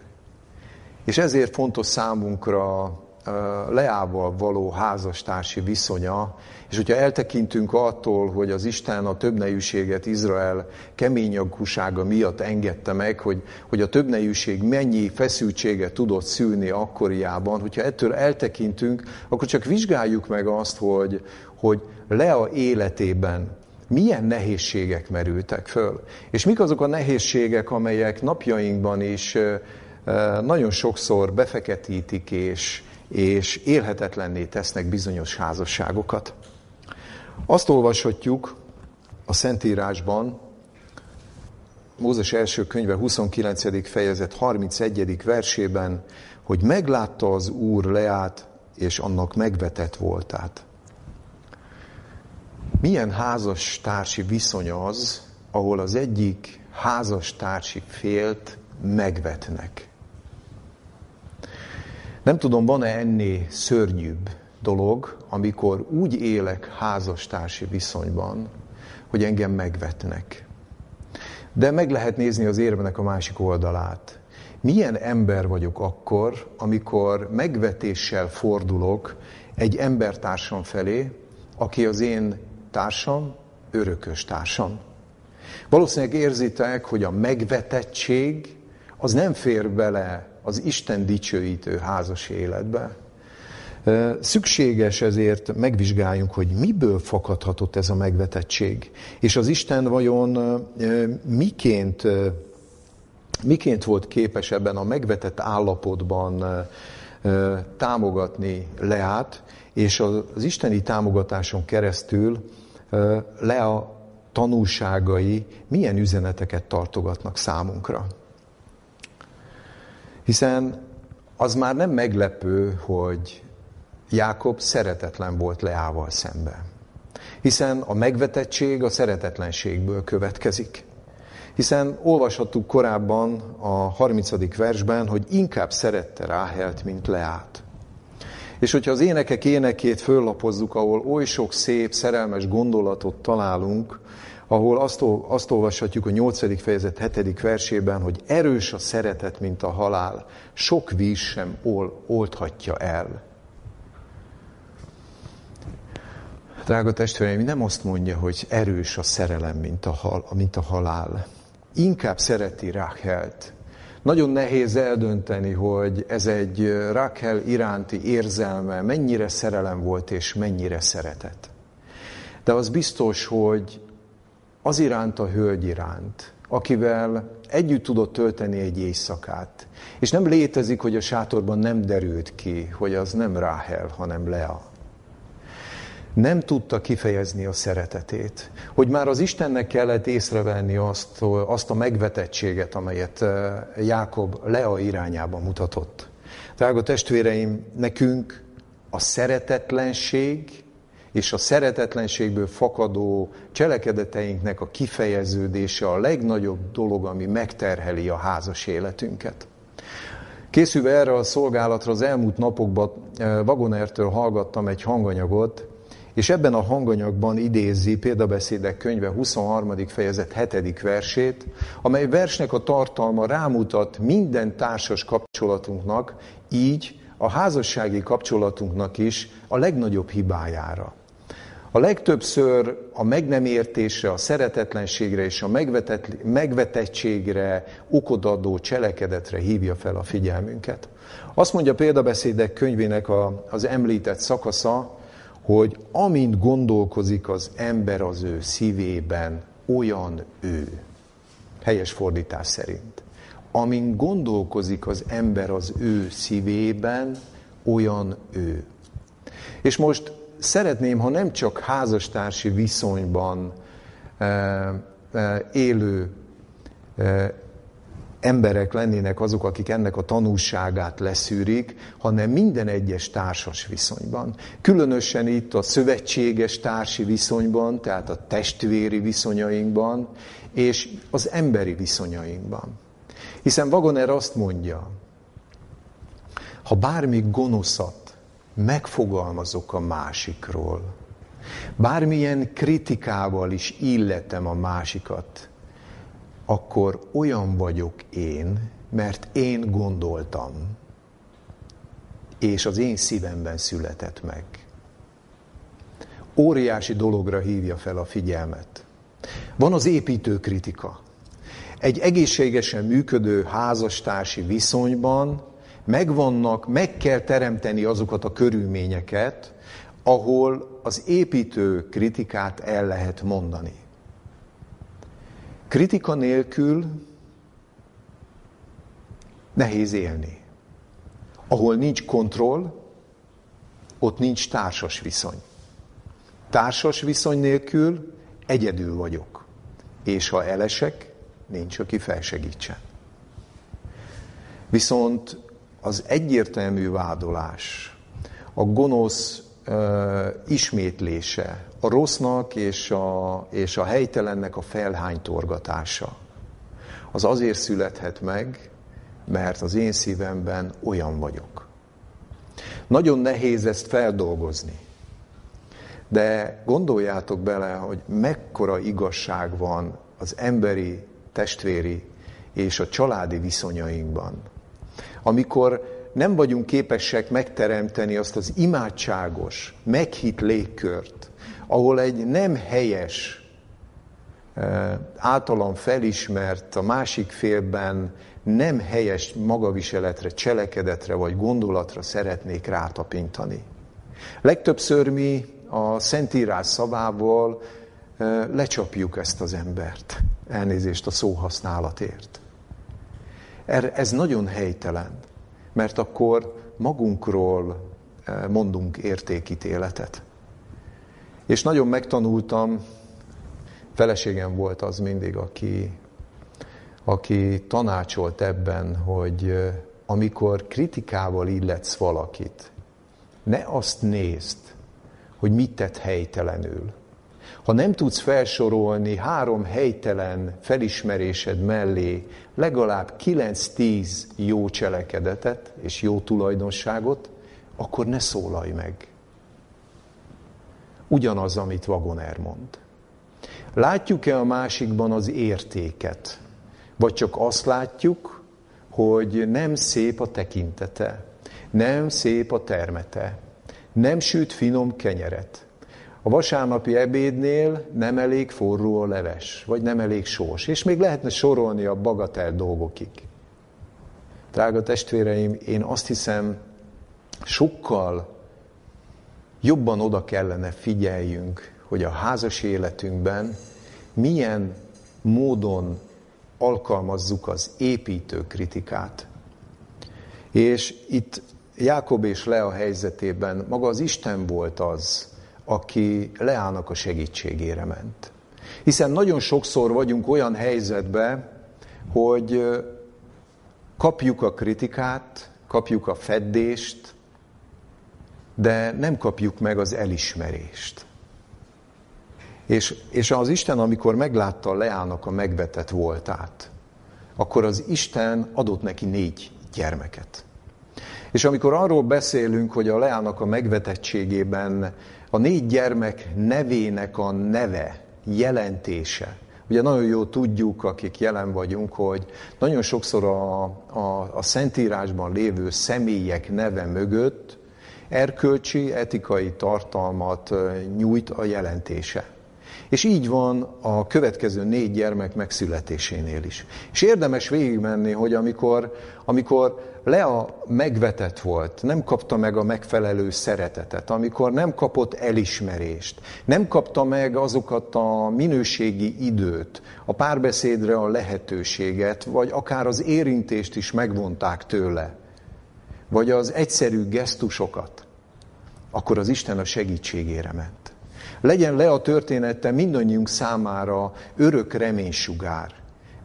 És ezért fontos számunkra Leával való házastársi viszonya, és hogyha eltekintünk attól, hogy az Isten a többnejűséget Izrael keményagúsága miatt engedte meg, hogy, hogy a többnejűség mennyi feszültséget tudott szülni akkoriában, hogyha ettől eltekintünk, akkor csak vizsgáljuk meg azt, hogy, hogy Lea életében milyen nehézségek merültek föl. És mik azok a nehézségek, amelyek napjainkban is nagyon sokszor befeketítik és, és élhetetlenné tesznek bizonyos házasságokat. Azt olvashatjuk a Szentírásban, Mózes első könyve 29. fejezet 31. versében, hogy meglátta az Úr Leát, és annak megvetett voltát. Milyen házas társi viszony az, ahol az egyik házastársi félt megvetnek. Nem tudom, van-e ennél szörnyűbb dolog, amikor úgy élek házastársi viszonyban, hogy engem megvetnek. De meg lehet nézni az érvenek a másik oldalát. Milyen ember vagyok akkor, amikor megvetéssel fordulok egy embertársam felé, aki az én társam, örökös társam. Valószínűleg érzitek, hogy a megvetettség az nem fér bele az Isten dicsőítő házas életbe. Szükséges ezért megvizsgáljunk, hogy miből fakadhatott ez a megvetettség. És az Isten vajon miként, miként volt képes ebben a megvetett állapotban támogatni Leát, és az isteni támogatáson keresztül Lea tanulságai milyen üzeneteket tartogatnak számunkra. Hiszen az már nem meglepő, hogy Jákob szeretetlen volt Leával szemben. Hiszen a megvetettség a szeretetlenségből következik. Hiszen olvashattuk korábban a 30. versben, hogy inkább szerette Ráhelt, mint Leát. És hogyha az énekek énekét föllapozzuk, ahol oly sok szép, szerelmes gondolatot találunk, ahol azt, azt olvashatjuk a 8. fejezet 7. versében, hogy erős a szeretet, mint a halál, sok víz sem ol, oldhatja el. Drága testvéreim, nem azt mondja, hogy erős a szerelem, mint a, hal, mint a halál. Inkább szereti Ráhelt. Nagyon nehéz eldönteni, hogy ez egy Rákel iránti érzelme mennyire szerelem volt és mennyire szeretet. De az biztos, hogy az iránt a hölgy iránt, akivel együtt tudott tölteni egy éjszakát. És nem létezik, hogy a sátorban nem derült ki, hogy az nem Ráhel, hanem Lea nem tudta kifejezni a szeretetét. Hogy már az Istennek kellett észrevenni azt, azt a megvetettséget, amelyet eh, Jákob Lea irányába mutatott. Drága testvéreim, nekünk a szeretetlenség és a szeretetlenségből fakadó cselekedeteinknek a kifejeződése a legnagyobb dolog, ami megterheli a házas életünket. Készülve erre a szolgálatra az elmúlt napokban eh, Vagonertől hallgattam egy hanganyagot, és ebben a hanganyagban idézi példabeszédek könyve 23. fejezet 7. versét, amely versnek a tartalma rámutat minden társas kapcsolatunknak, így a házassági kapcsolatunknak is a legnagyobb hibájára. A legtöbbször a meg nem értésre, a szeretetlenségre és a megvetettségre okodadó cselekedetre hívja fel a figyelmünket. Azt mondja példabeszédek könyvének a, az említett szakasza, hogy amint gondolkozik az ember az ő szívében, olyan ő. Helyes fordítás szerint. Amint gondolkozik az ember az ő szívében, olyan ő. És most szeretném, ha nem csak házastársi viszonyban e, e, élő e, emberek lennének azok, akik ennek a tanulságát leszűrik, hanem minden egyes társas viszonyban. Különösen itt a szövetséges társi viszonyban, tehát a testvéri viszonyainkban, és az emberi viszonyainkban. Hiszen Wagoner azt mondja, ha bármi gonoszat megfogalmazok a másikról, bármilyen kritikával is illetem a másikat, akkor olyan vagyok én, mert én gondoltam, és az én szívemben született meg. Óriási dologra hívja fel a figyelmet. Van az építő kritika. Egy egészségesen működő házastársi viszonyban megvannak, meg kell teremteni azokat a körülményeket, ahol az építő kritikát el lehet mondani. Kritika nélkül nehéz élni. Ahol nincs kontroll, ott nincs társas viszony. Társas viszony nélkül egyedül vagyok. És ha elesek, nincs, aki felsegítsen. Viszont az egyértelmű vádolás, a gonosz uh, ismétlése, a rossznak és a, és a helytelennek a felhánytorgatása. Az azért születhet meg, mert az én szívemben olyan vagyok. Nagyon nehéz ezt feldolgozni. De gondoljátok bele, hogy mekkora igazság van az emberi, testvéri és a családi viszonyainkban. Amikor nem vagyunk képesek megteremteni azt az imádságos, meghitt légkört, ahol egy nem helyes, eh, általam felismert, a másik félben nem helyes magaviseletre, cselekedetre vagy gondolatra szeretnék rátapintani. Legtöbbször mi a Szentírás szavából eh, lecsapjuk ezt az embert. Elnézést a szóhasználatért. Ez nagyon helytelen, mert akkor magunkról eh, mondunk értékítéletet. És nagyon megtanultam, feleségem volt az mindig, aki, aki tanácsolt ebben, hogy eh, amikor kritikával illetsz valakit, ne azt nézd, hogy mit tett helytelenül, ha nem tudsz felsorolni három helytelen felismerésed mellé legalább 9-10 jó cselekedetet és jó tulajdonságot, akkor ne szólalj meg. Ugyanaz, amit Wagoner mond. Látjuk-e a másikban az értéket? Vagy csak azt látjuk, hogy nem szép a tekintete, nem szép a termete, nem süt finom kenyeret, a vasárnapi ebédnél nem elég forró a leves, vagy nem elég sós. És még lehetne sorolni a bagatel dolgokig. Drága testvéreim, én azt hiszem, sokkal jobban oda kellene figyeljünk, hogy a házas életünkben milyen módon alkalmazzuk az építő kritikát. És itt Jákob és Lea helyzetében maga az Isten volt az, aki Leának a segítségére ment. Hiszen nagyon sokszor vagyunk olyan helyzetben, hogy kapjuk a kritikát, kapjuk a feddést, de nem kapjuk meg az elismerést. És, és az Isten, amikor meglátta Leának a megvetett voltát, akkor az Isten adott neki négy gyermeket. És amikor arról beszélünk, hogy a Leának a megvetettségében a négy gyermek nevének a neve, jelentése. Ugye nagyon jó tudjuk, akik jelen vagyunk, hogy nagyon sokszor a, a, a Szentírásban lévő személyek neve mögött erkölcsi, etikai tartalmat nyújt a jelentése. És így van a következő négy gyermek megszületésénél is. És érdemes végigmenni, hogy amikor, amikor Lea megvetett volt, nem kapta meg a megfelelő szeretetet, amikor nem kapott elismerést, nem kapta meg azokat a minőségi időt, a párbeszédre a lehetőséget, vagy akár az érintést is megvonták tőle, vagy az egyszerű gesztusokat, akkor az Isten a segítségére ment. Legyen le a története mindannyiunk számára örök reménysugár.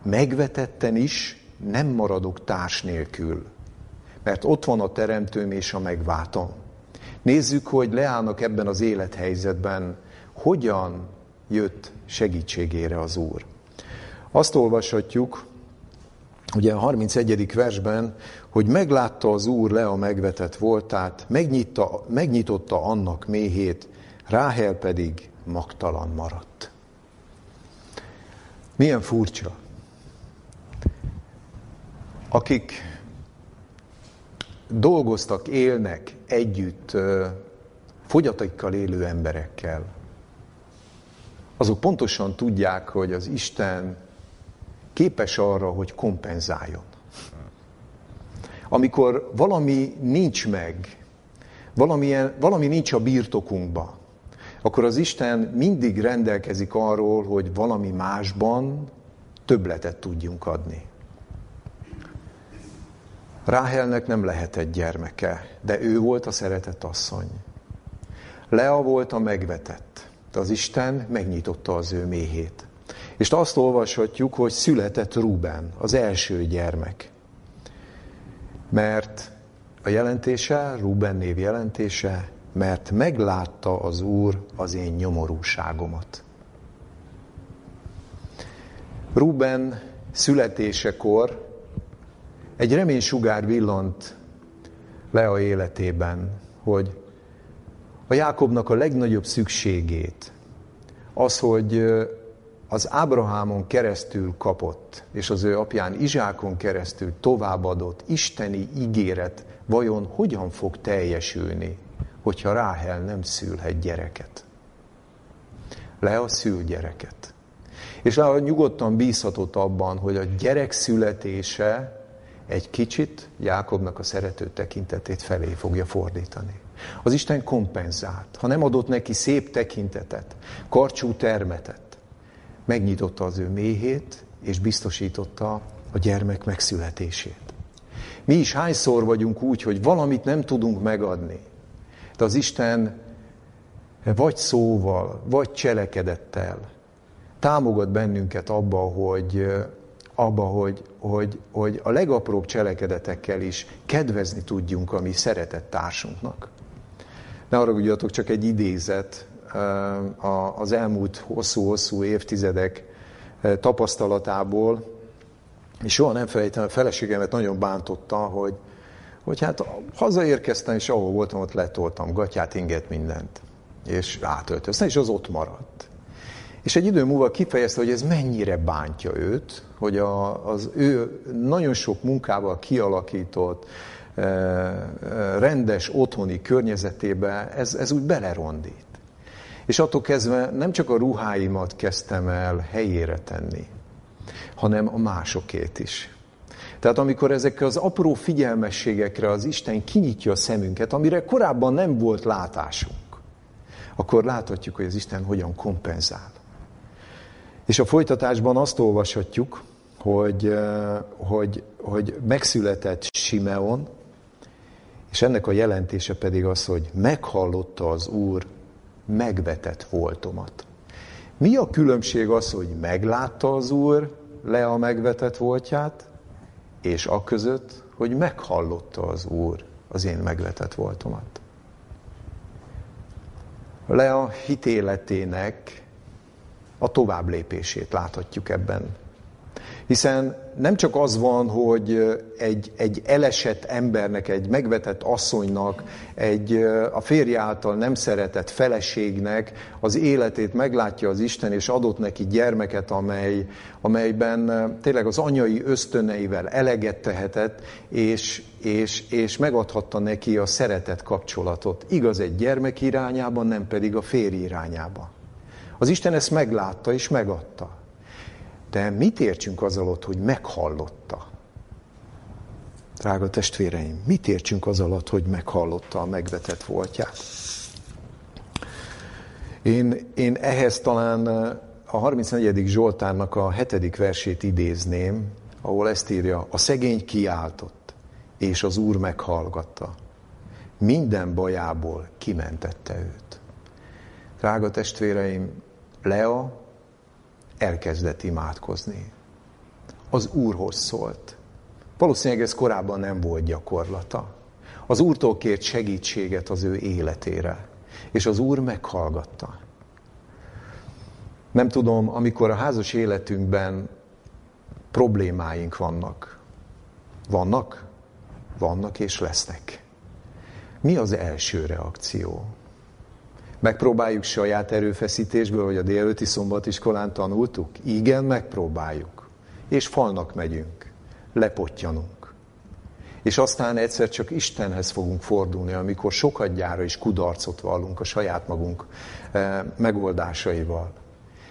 Megvetetten is nem maradok társ nélkül mert ott van a teremtőm és a megváltom. Nézzük, hogy leállnak ebben az élethelyzetben, hogyan jött segítségére az Úr. Azt olvashatjuk, ugye a 31. versben, hogy meglátta az Úr le a megvetett voltát, megnyitta, megnyitotta annak méhét, Ráhel pedig magtalan maradt. Milyen furcsa. Akik dolgoztak, élnek együtt fogyatikkal élő emberekkel, azok pontosan tudják, hogy az Isten képes arra, hogy kompenzáljon. Amikor valami nincs meg, valamilyen, valami nincs a birtokunkban, akkor az Isten mindig rendelkezik arról, hogy valami másban többletet tudjunk adni. Ráhelnek nem lehetett gyermeke, de ő volt a szeretett asszony. Lea volt a megvetett, de az Isten megnyitotta az ő méhét. És azt olvashatjuk, hogy született Ruben, az első gyermek. Mert a jelentése, Ruben név jelentése, mert meglátta az Úr az én nyomorúságomat. Ruben születésekor egy reménysugár villant le a életében, hogy a Jákobnak a legnagyobb szükségét, az, hogy az Ábrahámon keresztül kapott, és az ő apján Izsákon keresztül továbbadott isteni ígéret vajon hogyan fog teljesülni, hogyha Ráhel nem szülhet gyereket. Lea szül gyereket. És Lea nyugodtan bízhatott abban, hogy a gyerek születése egy kicsit Jákobnak a szerető tekintetét felé fogja fordítani. Az Isten kompenzált. Ha nem adott neki szép tekintetet, karcsú termetet, megnyitotta az ő méhét, és biztosította a gyermek megszületését. Mi is hányszor vagyunk úgy, hogy valamit nem tudunk megadni, de az Isten vagy szóval, vagy cselekedettel támogat bennünket abba, hogy, abba, hogy, hogy, hogy a legapróbb cselekedetekkel is kedvezni tudjunk a mi szeretett társunknak. Ne arra ugyatok csak egy idézet az elmúlt hosszú-hosszú évtizedek tapasztalatából, és soha nem felejtem, a feleségemet nagyon bántotta, hogy, hogy hát hazaérkeztem, és ahol voltam, ott letoltam gatyát, inget, mindent. És átöltöztem, és az ott maradt. És egy idő múlva kifejezte, hogy ez mennyire bántja őt, hogy a, az ő nagyon sok munkával kialakított, rendes otthoni környezetébe ez, ez úgy belerondít. És attól kezdve nem csak a ruháimat kezdtem el helyére tenni, hanem a másokét is. Tehát amikor ezekkel az apró figyelmességekre az Isten kinyitja a szemünket, amire korábban nem volt látásunk, akkor láthatjuk, hogy az Isten hogyan kompenzál. És a folytatásban azt olvashatjuk, hogy, hogy, hogy megszületett Simeon, és ennek a jelentése pedig az, hogy meghallotta az Úr megvetett voltomat. Mi a különbség az, hogy meglátta az Úr le a megvetett voltját, és a között, hogy meghallotta az Úr az én megvetett voltomat. Le a hitéletének a tovább lépését láthatjuk ebben hiszen nem csak az van, hogy egy, egy elesett embernek, egy megvetett asszonynak, egy a férje által nem szeretett feleségnek az életét meglátja az Isten, és adott neki gyermeket, amely, amelyben tényleg az anyai ösztöneivel eleget tehetett, és, és, és megadhatta neki a szeretet kapcsolatot. Igaz egy gyermek irányában, nem pedig a férj irányába. Az Isten ezt meglátta és megadta. De mit értsünk az alatt, hogy meghallotta? Drága testvéreim, mit értsünk az alatt, hogy meghallotta a megvetett voltját? Én, én ehhez talán a 34. Zsoltárnak a hetedik versét idézném, ahol ezt írja, a szegény kiáltott, és az Úr meghallgatta. Minden bajából kimentette őt. Drága testvéreim, Lea elkezdett imádkozni. Az Úrhoz szólt. Valószínűleg ez korábban nem volt gyakorlata. Az Úrtól kért segítséget az ő életére, és az Úr meghallgatta. Nem tudom, amikor a házas életünkben problémáink vannak. Vannak? Vannak és lesznek. Mi az első reakció? Megpróbáljuk saját erőfeszítésből, hogy a délőtti szombatiskolán tanultuk? Igen, megpróbáljuk. És falnak megyünk, lepottyanunk. És aztán egyszer csak Istenhez fogunk fordulni, amikor sokat gyára is kudarcot vallunk a saját magunk eh, megoldásaival.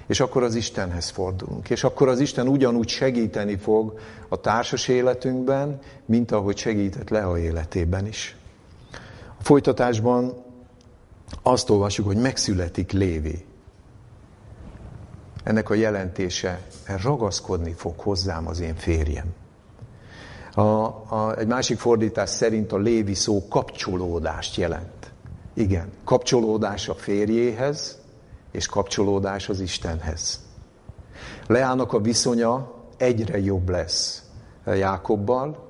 És akkor az Istenhez fordulunk. És akkor az Isten ugyanúgy segíteni fog a társas életünkben, mint ahogy segített a életében is. A folytatásban azt olvasjuk, hogy megszületik Lévi. Ennek a jelentése, ragaszkodni fog hozzám az én férjem. A, a, egy másik fordítás szerint a Lévi szó kapcsolódást jelent. Igen, kapcsolódás a férjéhez, és kapcsolódás az Istenhez. Leának a viszonya egyre jobb lesz Jákobbal,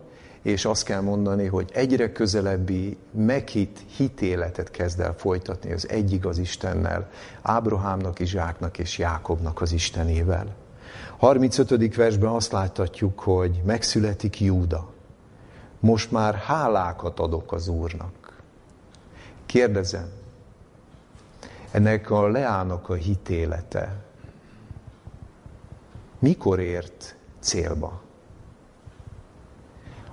és azt kell mondani, hogy egyre közelebbi meghitt hitéletet kezd el folytatni az egyik az Istennel, Ábrahámnak, Izsáknak és Jákobnak az Istenével. 35. versben azt láthatjuk, hogy megszületik Júda. Most már hálákat adok az Úrnak. Kérdezem, ennek a Leának a hitélete mikor ért célba?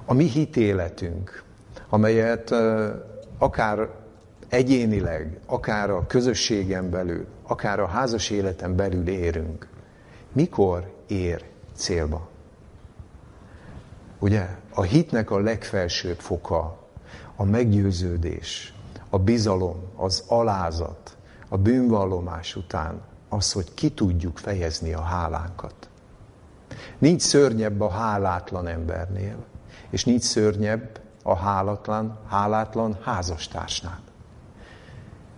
A mi hitéletünk, amelyet akár egyénileg, akár a közösségen belül, akár a házas életen belül érünk, mikor ér célba? Ugye? A hitnek a legfelsőbb foka a meggyőződés, a bizalom, az alázat, a bűnvallomás után az, hogy ki tudjuk fejezni a hálánkat. Nincs szörnyebb a hálátlan embernél, és nincs szörnyebb a hálatlan, hálátlan házastársnál.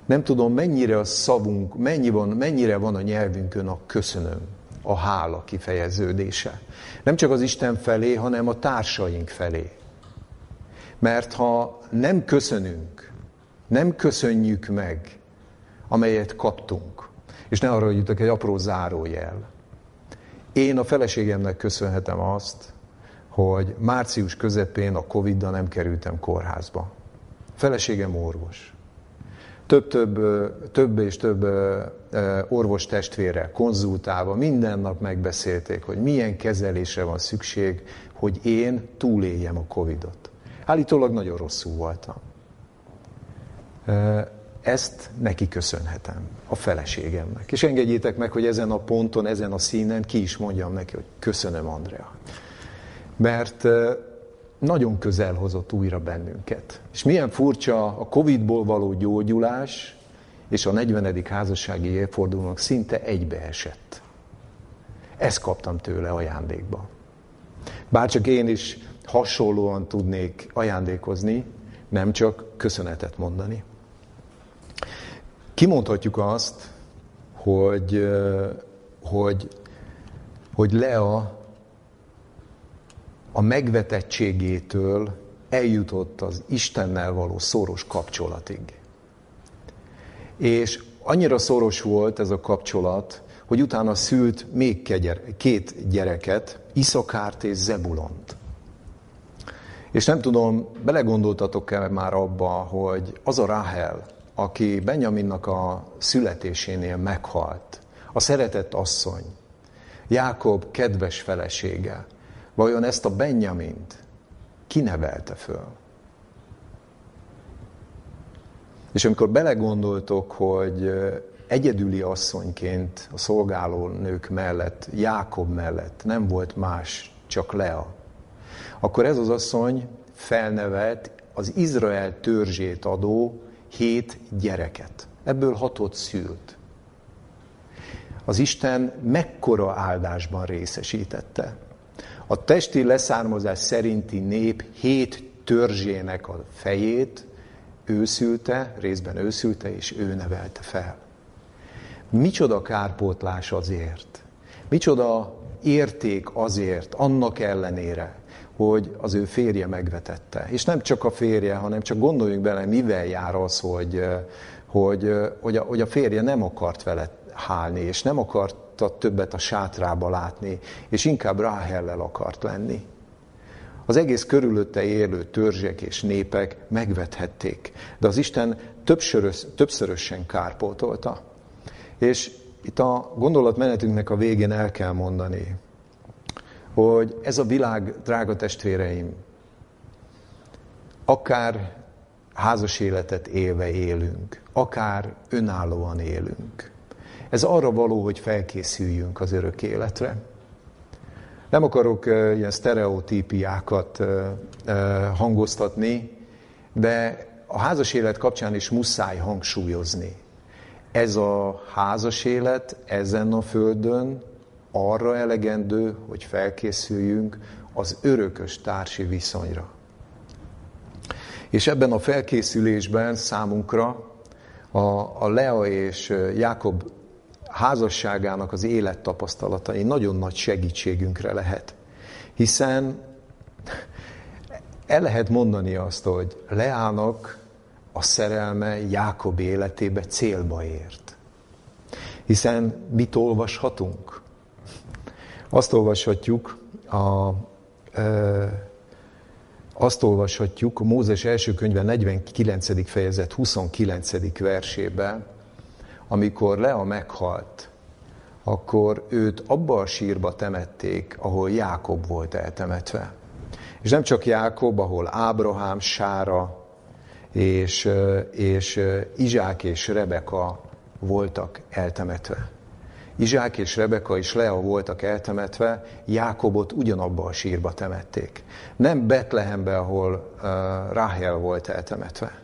Nem tudom, mennyire a szavunk, mennyi van, mennyire van a nyelvünkön a köszönöm, a hála kifejeződése. Nem csak az Isten felé, hanem a társaink felé. Mert ha nem köszönünk, nem köszönjük meg, amelyet kaptunk, és ne arra jutok egy apró zárójel. Én a feleségemnek köszönhetem azt, hogy március közepén a Covid-dal nem kerültem kórházba. Feleségem orvos több-több, több és több orvos testvére konzultálva minden nap megbeszélték, hogy milyen kezelésre van szükség, hogy én túléljem a Covidot. Állítólag nagyon rosszul voltam. Ezt neki köszönhetem, a feleségemnek. És engedjétek meg, hogy ezen a ponton, ezen a színen ki is mondjam neki, hogy köszönöm, Andrea. Mert nagyon közel hozott újra bennünket. És milyen furcsa a Covid-ból való gyógyulás és a 40. házassági évfordulónak szinte egybeesett. Ezt kaptam tőle ajándékba. Bárcsak én is hasonlóan tudnék ajándékozni, nem csak köszönetet mondani. Kimondhatjuk azt, hogy, hogy, hogy Lea a megvetettségétől eljutott az Istennel való szoros kapcsolatig. És annyira szoros volt ez a kapcsolat, hogy utána szült még két gyereket, Iszakárt és Zebulont. És nem tudom, belegondoltatok-e már abba, hogy az a Rahel, aki Benjaminnak a születésénél meghalt, a szeretett asszony, Jákob kedves felesége, Vajon ezt a Benjamint kinevelte föl? És amikor belegondoltok, hogy egyedüli asszonyként a szolgáló nők mellett, Jákob mellett nem volt más, csak Lea, akkor ez az asszony felnevet az Izrael törzsét adó hét gyereket. Ebből hatot szült. Az Isten mekkora áldásban részesítette. A testi leszármazás szerinti nép hét törzsének a fejét ő szülte, részben ő szülte, és ő nevelte fel. Micsoda kárpótlás azért, micsoda érték azért, annak ellenére, hogy az ő férje megvetette. És nem csak a férje, hanem csak gondoljunk bele, mivel jár az, hogy, hogy, hogy, a, hogy a férje nem akart vele hálni, és nem akart akarta többet a sátrába látni, és inkább Ráhellel akart lenni. Az egész körülötte élő törzsek és népek megvethették, de az Isten többszörös, többszörösen kárpótolta. És itt a gondolatmenetünknek a végén el kell mondani, hogy ez a világ, drága testvéreim, akár házas életet élve élünk, akár önállóan élünk. Ez arra való, hogy felkészüljünk az örök életre. Nem akarok ilyen sztereotípiákat hangoztatni, de a házas élet kapcsán is muszáj hangsúlyozni. Ez a házas élet ezen a földön arra elegendő, hogy felkészüljünk az örökös társi viszonyra. És ebben a felkészülésben számunkra a, a Lea és Jákob házasságának az élettapasztalatai nagyon nagy segítségünkre lehet. Hiszen el lehet mondani azt, hogy Leának a szerelme Jákob életébe célba ért. Hiszen mit olvashatunk? Azt olvashatjuk a, e, azt olvashatjuk Mózes első könyve 49. fejezet 29. versében, amikor Lea meghalt, akkor őt abba a sírba temették, ahol Jákob volt eltemetve. És nem csak Jákob, ahol Ábrahám, Sára és, és Izsák és Rebeka voltak eltemetve. Izsák és Rebeka és Lea voltak eltemetve, Jákobot ugyanabba a sírba temették. Nem Betlehembe, ahol uh, Ráhel volt eltemetve.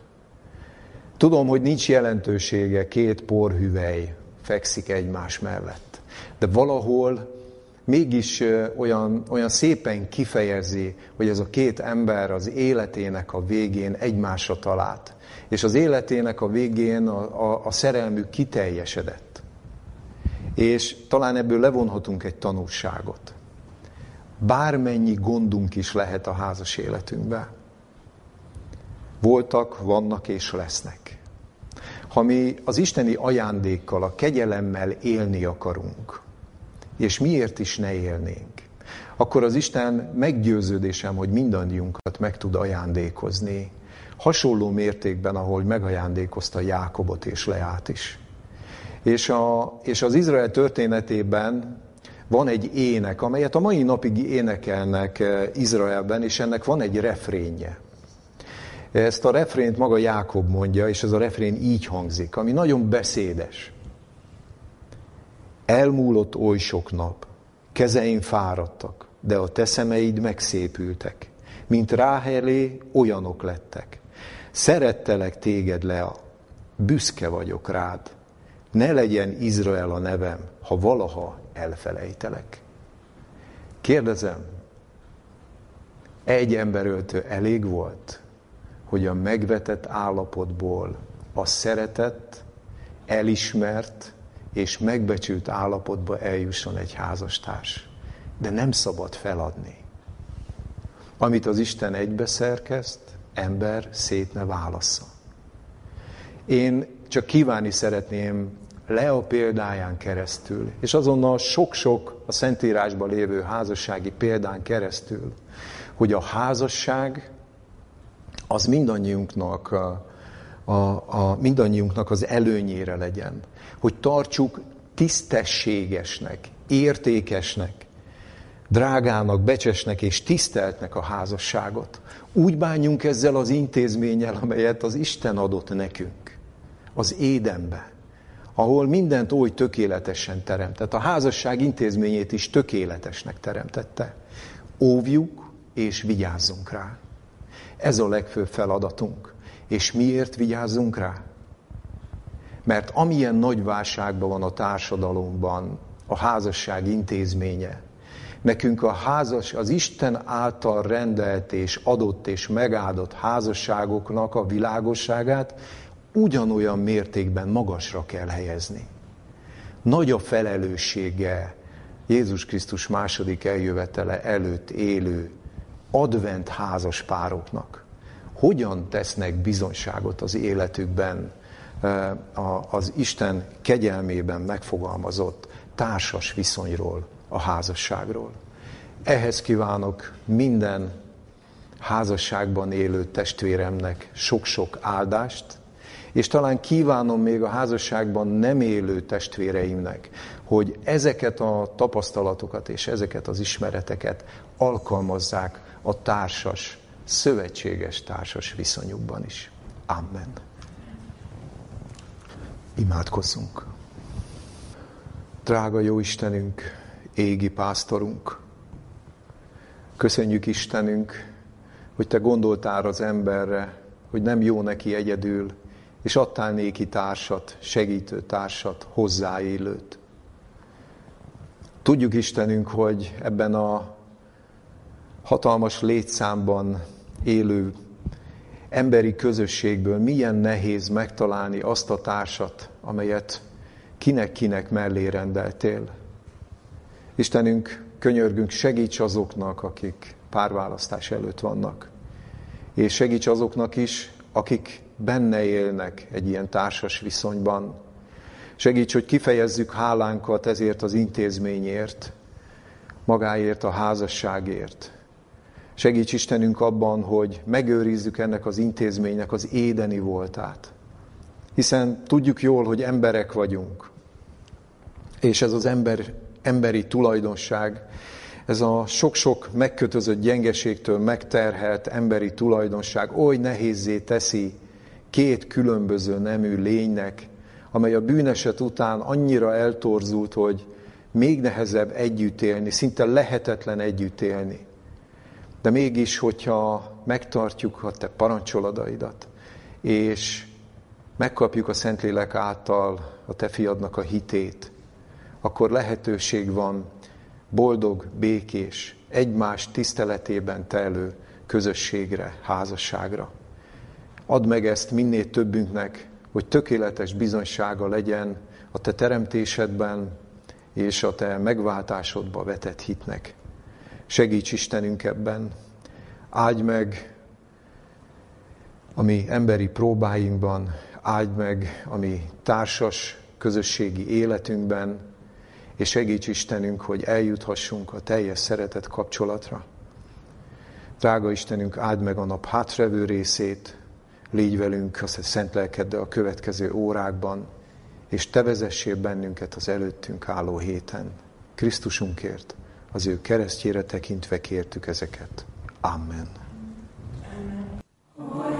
Tudom, hogy nincs jelentősége, két porhüvely fekszik egymás mellett. De valahol mégis olyan, olyan szépen kifejezi, hogy ez a két ember az életének a végén egymásra talált. És az életének a végén a, a, a szerelmük kiteljesedett. És talán ebből levonhatunk egy tanulságot. Bármennyi gondunk is lehet a házas életünkben. Voltak, vannak és lesznek. Ha mi az isteni ajándékkal, a kegyelemmel élni akarunk, és miért is ne élnénk, akkor az Isten meggyőződésem, hogy mindannyiunkat meg tud ajándékozni, hasonló mértékben, ahogy megajándékozta Jákobot és Leát is. És, a, és az Izrael történetében van egy ének, amelyet a mai napig énekelnek eh, Izraelben, és ennek van egy refrénje. Ezt a refrént maga Jákob mondja, és ez a refrén így hangzik, ami nagyon beszédes. Elmúlott oly sok nap, kezeim fáradtak, de a te szemeid megszépültek. Mint ráhelé, olyanok lettek. Szerettelek téged, Lea, büszke vagyok rád. Ne legyen Izrael a nevem, ha valaha elfelejtelek. Kérdezem, egy emberöltő elég volt, hogy a megvetett állapotból a szeretett, elismert és megbecsült állapotba eljusson egy házastárs. De nem szabad feladni. Amit az Isten egybeszerkezt, ember szét ne. Én csak kívánni szeretném Lea példáján keresztül, és azonnal sok-sok a Szentírásban lévő házassági példán keresztül, hogy a házasság az mindannyiunknak, a, a, a, mindannyiunknak az előnyére legyen. Hogy tartsuk tisztességesnek, értékesnek, drágának, becsesnek és tiszteltnek a házasságot. Úgy bánjunk ezzel az intézménnyel, amelyet az Isten adott nekünk, az édenbe, ahol mindent oly tökéletesen teremtett. A házasság intézményét is tökéletesnek teremtette. Óvjuk és vigyázzunk rá. Ez a legfőbb feladatunk. És miért vigyázzunk rá? Mert amilyen nagy válságban van a társadalomban a házasság intézménye, nekünk a házas, az Isten által rendelt és adott és megáldott házasságoknak a világosságát ugyanolyan mértékben magasra kell helyezni. Nagy a felelőssége Jézus Krisztus második eljövetele előtt élő advent házas pároknak hogyan tesznek bizonyságot az életükben eh, az Isten kegyelmében megfogalmazott társas viszonyról, a házasságról. Ehhez kívánok minden házasságban élő testvéremnek sok-sok áldást, és talán kívánom még a házasságban nem élő testvéreimnek, hogy ezeket a tapasztalatokat és ezeket az ismereteket alkalmazzák a társas, szövetséges társas viszonyukban is. Amen. Imádkozzunk. Drága jó Istenünk, égi pásztorunk, köszönjük Istenünk, hogy Te gondoltál az emberre, hogy nem jó neki egyedül, és adtál néki társat, segítő társat, hozzáélőt. Tudjuk Istenünk, hogy ebben a hatalmas létszámban élő emberi közösségből milyen nehéz megtalálni azt a társat, amelyet kinek-kinek mellé rendeltél. Istenünk, könyörgünk, segíts azoknak, akik párválasztás előtt vannak. és segíts azoknak is, akik benne élnek egy ilyen társas viszonyban. Segíts, hogy kifejezzük hálánkat ezért az intézményért, magáért, a házasságért. Segíts Istenünk abban, hogy megőrizzük ennek az intézménynek az édeni voltát. Hiszen tudjuk jól, hogy emberek vagyunk. És ez az ember, emberi tulajdonság, ez a sok-sok megkötözött gyengeségtől megterhelt emberi tulajdonság oly nehézé teszi két különböző nemű lénynek, amely a bűneset után annyira eltorzult, hogy még nehezebb együtt élni, szinte lehetetlen együtt élni. De mégis, hogyha megtartjuk a te parancsoladaidat, és megkapjuk a Szentlélek által a te fiadnak a hitét, akkor lehetőség van boldog, békés, egymás tiszteletében telő közösségre, házasságra. Add meg ezt minél többünknek, hogy tökéletes bizonysága legyen a te teremtésedben és a te megváltásodba vetett hitnek. Segíts Istenünk ebben, áldj meg a mi emberi próbáinkban, áldj meg a mi társas közösségi életünkben, és segíts Istenünk, hogy eljuthassunk a teljes szeretet kapcsolatra. Drága Istenünk, áld meg a nap hátrevő részét, légy velünk a szent lelkeddel a következő órákban, és te vezessél bennünket az előttünk álló héten. Krisztusunkért, az ő keresztjére tekintve kértük ezeket. Amen. Ami,